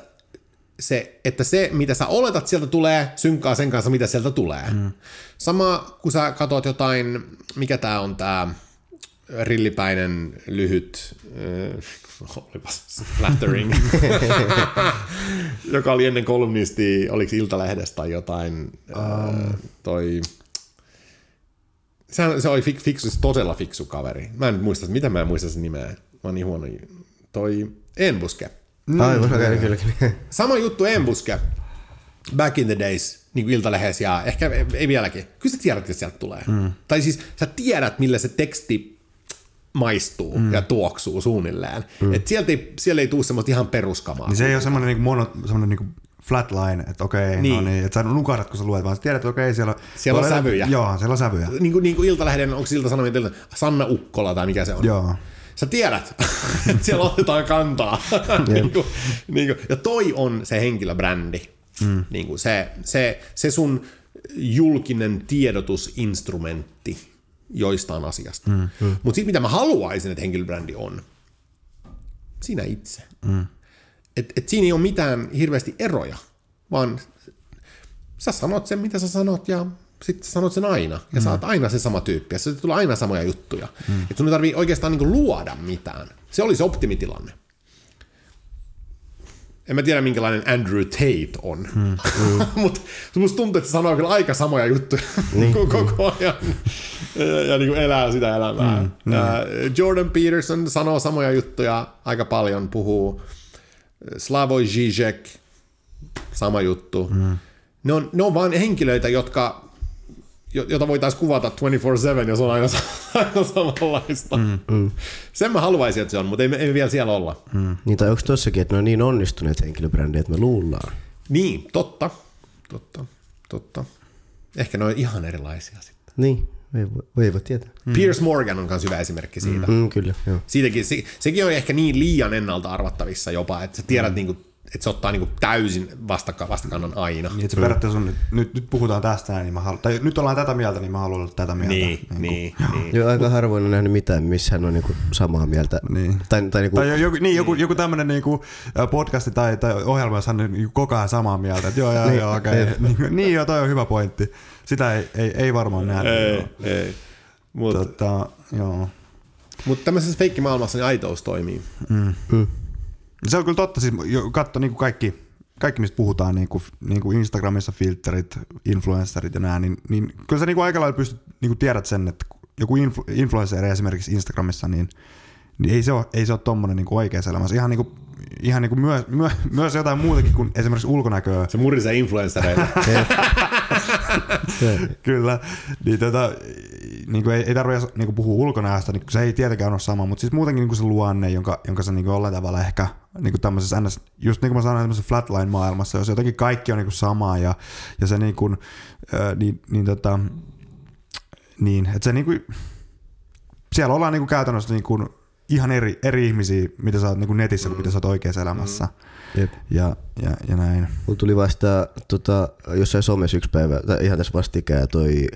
se, että se, mitä sä oletat sieltä tulee, synkkaa sen kanssa, mitä sieltä tulee. Mm. Sama, kun sä katsot jotain, mikä tää on tää rillipäinen, lyhyt, äh, olipas flattering, joka oli ennen kolumnisti, oliko Iltalehdestä tai jotain, um. äh, toi, se, se oli fik, fiksu, siis todella fiksu kaveri. Mä en muista, mitä mä en muista sen nimeä. Mä oon niin huono. Toi Enbuske. Aivan, okay, kyllä, kyllä. Sama juttu Enbuske. Back in the days, niin kuin Iltalehdessä ja ehkä ei vieläkin. Kyllä sä tiedät, että sieltä tulee. Mm. Tai siis sä tiedät, millä se teksti maistuu mm. ja tuoksuu suunnilleen. Mm. Et sieltä ei, siellä ei tule semmoista ihan peruskamaa. Niin se ei ole semmoinen niinku mono, semmoinen niinku flatline, että okei, niin. Niin. no niin, että sä nukahdat, kun sä luet, vaan sä tiedät, että okei, siellä, Siellä on sävyjä. Joo, siellä on sävyjä. niin kuin, niin kuin Iltalehden, onko se Ilta-Sanomien Ilta- Sanna Ukkola tai mikä se on? Joo. Sä tiedät, että siellä otetaan kantaa. niin kuin, niin kuin, ja toi on se henkilöbrändi. Mm. Niin kuin se, se, se sun julkinen tiedotusinstrumentti joistain asiasta. Mm. Mm. Mutta sitten mitä mä haluaisin, että henkilöbrändi on, sinä itse. Mm. Et, et siinä ei ole mitään hirveästi eroja, vaan sä sanot sen, mitä sä sanot, ja sitten sä sanot sen aina. Ja mm. sä oot aina se sama tyyppi, ja se tulee aina samoja juttuja. Mm. Että sun ei tarvii oikeastaan niinku luoda mitään. Se olisi optimitilanne. En mä tiedä, minkälainen Andrew Tate on. Mm. Mm. Mutta musta tuntuu, että se sanoo kyllä aika samoja juttuja niin. koko ajan. Ja, ja niin kuin elää sitä elämää. Mm. Ja Jordan Peterson sanoo samoja juttuja aika paljon, puhuu. Slavoj Žižek, sama juttu. Mm. Ne, on, ne on vain henkilöitä, jotka, jo- jota voitaisiin kuvata 24-7, jos on aina, aina samanlaista. Mm. Mm. Sen mä haluaisin, että se on, mutta ei, ei me vielä siellä olla. Mm. Niin, tai onko tossakin, että ne on niin onnistuneet henkilöbrändejä, että me luullaan. Niin, totta. Totta, totta. Ehkä ne on ihan erilaisia sitten. Niin, ei, voi- ei voi tietää. Mm. Piers Morgan on myös hyvä esimerkki siitä. Mm. Mm, kyllä, joo. Siitäkin, se, sekin on ehkä niin liian ennalta arvattavissa jopa, että sä tiedät, mm. niinku, että se ottaa niinku täysin vastakka, vastakannan aina. Niin, että se periaatteessa on, nyt, nyt, nyt puhutaan tästä niin mä haluan, tai nyt ollaan tätä mieltä, niin mä haluan olla tätä mieltä. Niin, niin, niin. Joo, aika harvoin on nähnyt mitään, missä hän on niinku samaa mieltä. Niin. Tai, tai niinku, Tai jo- joku, niin, joku, joku tämmöinen niinku, podcasti tai, tai ohjelma, jossa hän on niinku koko ajan samaa mieltä, että joo, joo, Niin, joo, okei. ei. Niin, niin joo, toi on hyvä pointti. Sitä ei, ei, ei varmaan nähdä. Ei, ei. Mutta Tota, joo. mut tämmöisessä feikkimaailmassa niin aitous toimii. Se on kyllä totta, siis katso niin kuin kaikki, kaikki, mistä puhutaan, niin kuin, niin kuin Instagramissa filterit, influencerit ja nää, niin, niin kyllä sä niin kuin aika lailla pystyt niin kuin tiedät sen, että joku influ, influencer esimerkiksi Instagramissa, niin, niin ei se ole, ei se ole tommonen niin kuin oikeassa elämässä. Ihan, niin kuin, ihan niin kuin myö, myö, myös jotain muutakin kuin esimerkiksi ulkonäköä. Se murisee influenssereita. Kyllä, niin tota, niin kuin ei, ei tarvitse niin kuin puhua ulkonäöstä, niin se ei tietenkään ole sama, mutta siis muutenkin niin kuin se luonne, jonka, jonka sä niin kuin jollain tavalla ehkä niin kuin tämmöisessä ns, just niin kuin mä sanoin, tämmöisessä flatline-maailmassa, jos jotenkin kaikki on niin kuin samaa ja, ja se niin kuin, äh, niin, niin, tota, niin, että se niin kuin, siellä ollaan niin kuin käytännössä niin kuin ihan eri, eri ihmisiä, mitä sä oot niin kuin netissä, kuin mitä sä oot oikeassa elämässä. Jep. Ja, ja, ja näin. Mulla tuli vasta tota, jossain somessa yksi päivä, tai ihan tässä vastikään toi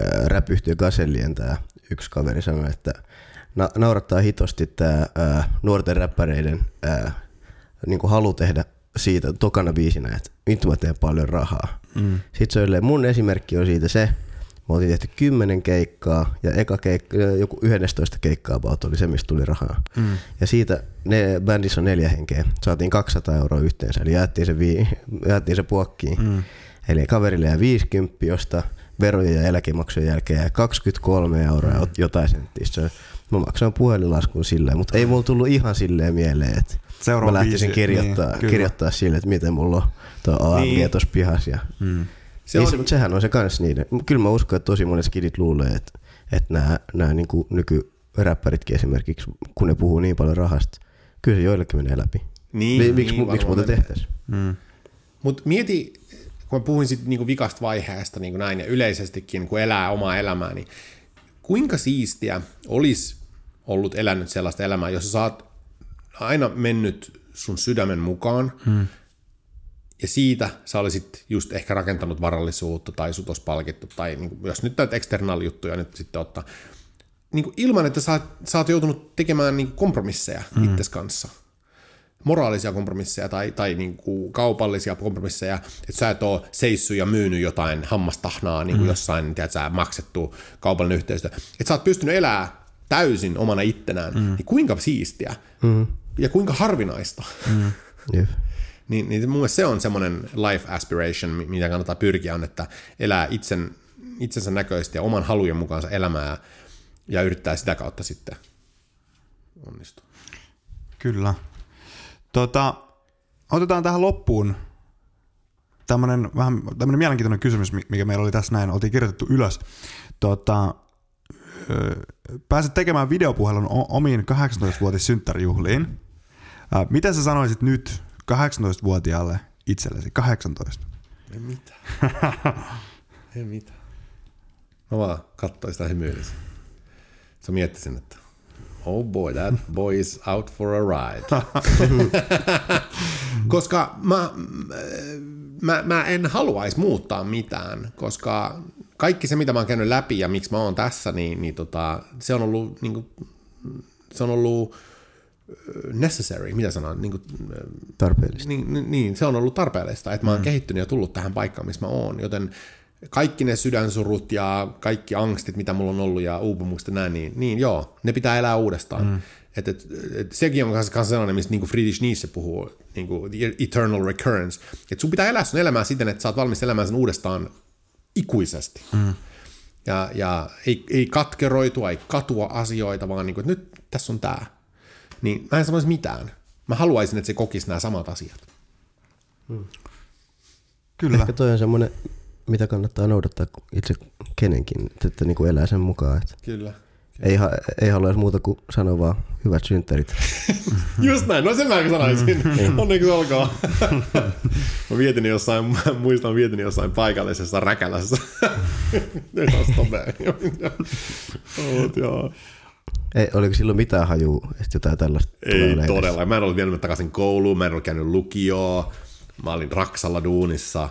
ää, Gasellien tää yksi kaveri sanoi, että na- naurattaa hitosti tää ää, nuorten räppäreiden ää, niinku halu tehdä siitä tokana biisinä, että nyt mä teen paljon rahaa. Mm. Sitten se mun esimerkki on siitä se, Me oltiin tehty kymmenen keikkaa ja eka keikka, joku 11 keikkaa about oli se, mistä tuli rahaa. Mm. Ja siitä ne, bändissä on neljä henkeä. Saatiin 200 euroa yhteensä, eli jaettiin se, vii, jaettiin se puokkiin. Mm. Eli kaverille jää 50, josta verojen ja eläkemaksujen jälkeen jää 23 euroa mm. jotain senttiä. Se, mä maksoin puhelinlaskun silleen, mutta ei mulla tullut ihan silleen mieleen, että Seuraava mä lähtisin biisi, kirjoittaa, niin, kyllä. kirjoittaa sille, että miten mulla on tuo AMG Niin. niin. tuossa pihassa. Ja Mm. Se niin, se, mutta sehän on se kans niiden. Kyllä mä uskon, että tosi monet skidit luulee, että, että nämä, nämä niin nykyräppäritkin esimerkiksi, kun ne puhuu niin paljon rahasta, kyllä se joillekin menee läpi. Niin, Mi- miksi, niin, mu- miksi muuta tehtäisiin? Mm. Mutta mieti, kun mä puhuin sit niinku vikasta vaiheesta niinku näin ja yleisestikin, kun elää omaa elämää, niin kuinka siistiä olisi ollut elänyt sellaista elämää, jossa sä oot aina mennyt sun sydämen mukaan, hmm. Ja siitä sä olisit just ehkä rakentanut varallisuutta tai sut olisi palkittu, tai niinku, jos nyt näitä external-juttuja nyt sitten ottaa, niinku ilman, että sä, sä oot joutunut tekemään niinku kompromisseja hmm. itses kanssa moraalisia kompromisseja tai, tai niin kuin kaupallisia kompromisseja, että sä et ole seissyt ja myynyt jotain hammastahnaa niin kuin mm. jossain tiedät, sä, maksettu kaupallinen yhteistyö. Että sä oot pystynyt elämään täysin omana ittenään, mm. niin kuinka siistiä mm. ja kuinka harvinaista. Mm. Jep. Niin, niin mun mielestä se on semmoinen life aspiration, mi- mitä kannattaa pyrkiä, on, että elää itsen, itsensä näköisesti ja oman halujen mukaansa elämää ja yrittää sitä kautta sitten onnistua. Kyllä. Tota, otetaan tähän loppuun tämmönen, vähän tämmönen mielenkiintoinen kysymys, mi- mikä meillä oli tässä näin, oltiin kirjoitettu ylös. Tota, pääset tekemään videopuhelun omiin 18-vuotis synttärijuhliin. Ä, Mitä sä sanoisit nyt 18-vuotiaalle itsellesi? 18. Ei mitään. Ei mitään. Mä vaan katsoin sitä hymyilisi. Sä miettisin, että oh boy, that boy is out for a ride. koska mä, mä, mä en haluaisi muuttaa mitään, koska kaikki se, mitä mä oon käynyt läpi ja miksi mä oon tässä, niin, niin tota, se on ollut, niin kuin, se on ollut necessary, mitä sanon, niin kuin, Tarpeellista. niin, niin- niin, se on ollut tarpeellista, että mä oon mm. kehittynyt ja tullut tähän paikkaan, missä mä oon, joten kaikki ne sydänsurut ja kaikki angstit, mitä mulla on ollut ja uupumukset ja näin, niin, niin joo, ne pitää elää uudestaan. Mm. Et, et, et, sekin on kanssa sellainen, mistä niin Friedrich Nietzsche puhuu, niin kuin eternal recurrence, että sun pitää elää sun elämää siten, että sä oot valmis elämään sen uudestaan ikuisesti. Mm. Ja, ja ei, ei katkeroitua, ei katua asioita, vaan niin kuin, että nyt tässä on tämä. Niin mä en sanoisi mitään. Mä haluaisin, että se kokisi nämä samat asiat. Kyllä. Ehkä toi on semmoinen, mitä kannattaa noudattaa itse kenenkin, että, niin kuin elää sen mukaan. Että Kyllä. ei, ha- ei haluaisi muuta kuin sanoa vaan hyvät synttärit. Just näin, no sen mä sanoisin. Onneksi olkoon. mä vietin jossain, mä muistan vietin jossain paikallisessa räkälässä. Ei taas topea. Ei, oliko silloin mitään hajua, että jotain tällaista tulee Ei todella. Mä en ollut vienyt takaisin kouluun, mä en ollut käynyt lukioon. Mä olin Raksalla duunissa.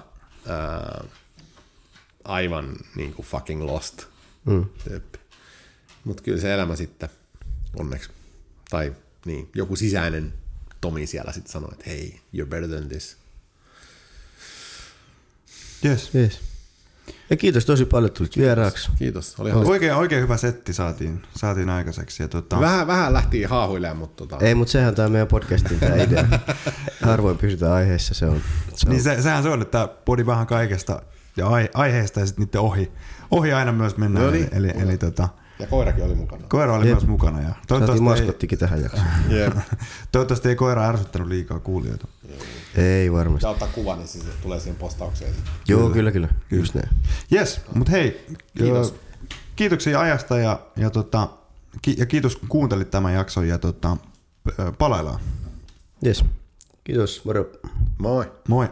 Ää, aivan niin kuin fucking lost. Mm. Mutta kyllä se elämä sitten, onneksi, tai niin, joku sisäinen Tomi siellä sitten sanoi, että hei, you're better than this. Yes. Yes. Ja kiitos tosi paljon, että tulit vieraaksi. Kiitos, oli hauska. Oikein, oikein hyvä setti saatiin, saatiin aikaiseksi. Ja tota, Vähän, vähän lähti haahuilemaan, mutta tota, Ei, mutta sehän tämä meidän podcastin tämä idea. Harvoin pysytään aiheessa, se on. Se on Niin se, sehän se on, että podi vähän kaikesta ja ai, aiheesta ja sitten niiden ohi, ohi aina myös mennään. No niin. eli, eli, eli tota, ja koirakin oli mukana. koira oli Jep. myös mukana. Ja toivottavasti, ei, maskottikin tähän jaksoon. Jep. toivottavasti ei koira ärsyttänyt liikaa kuulijoita. Ei varmasti. Ja ottaa kuvan, niin siis tulee siihen postaukseen. Joo, kyllä, kyllä. Just näin. Yes, mutta hei, Kiitos. kiitoksia ajasta ja, ja, tota, ki, ja kiitos kun kuuntelit tämän jakson ja tota, palaillaan. Yes. Kiitos, moro. Moi. Moi.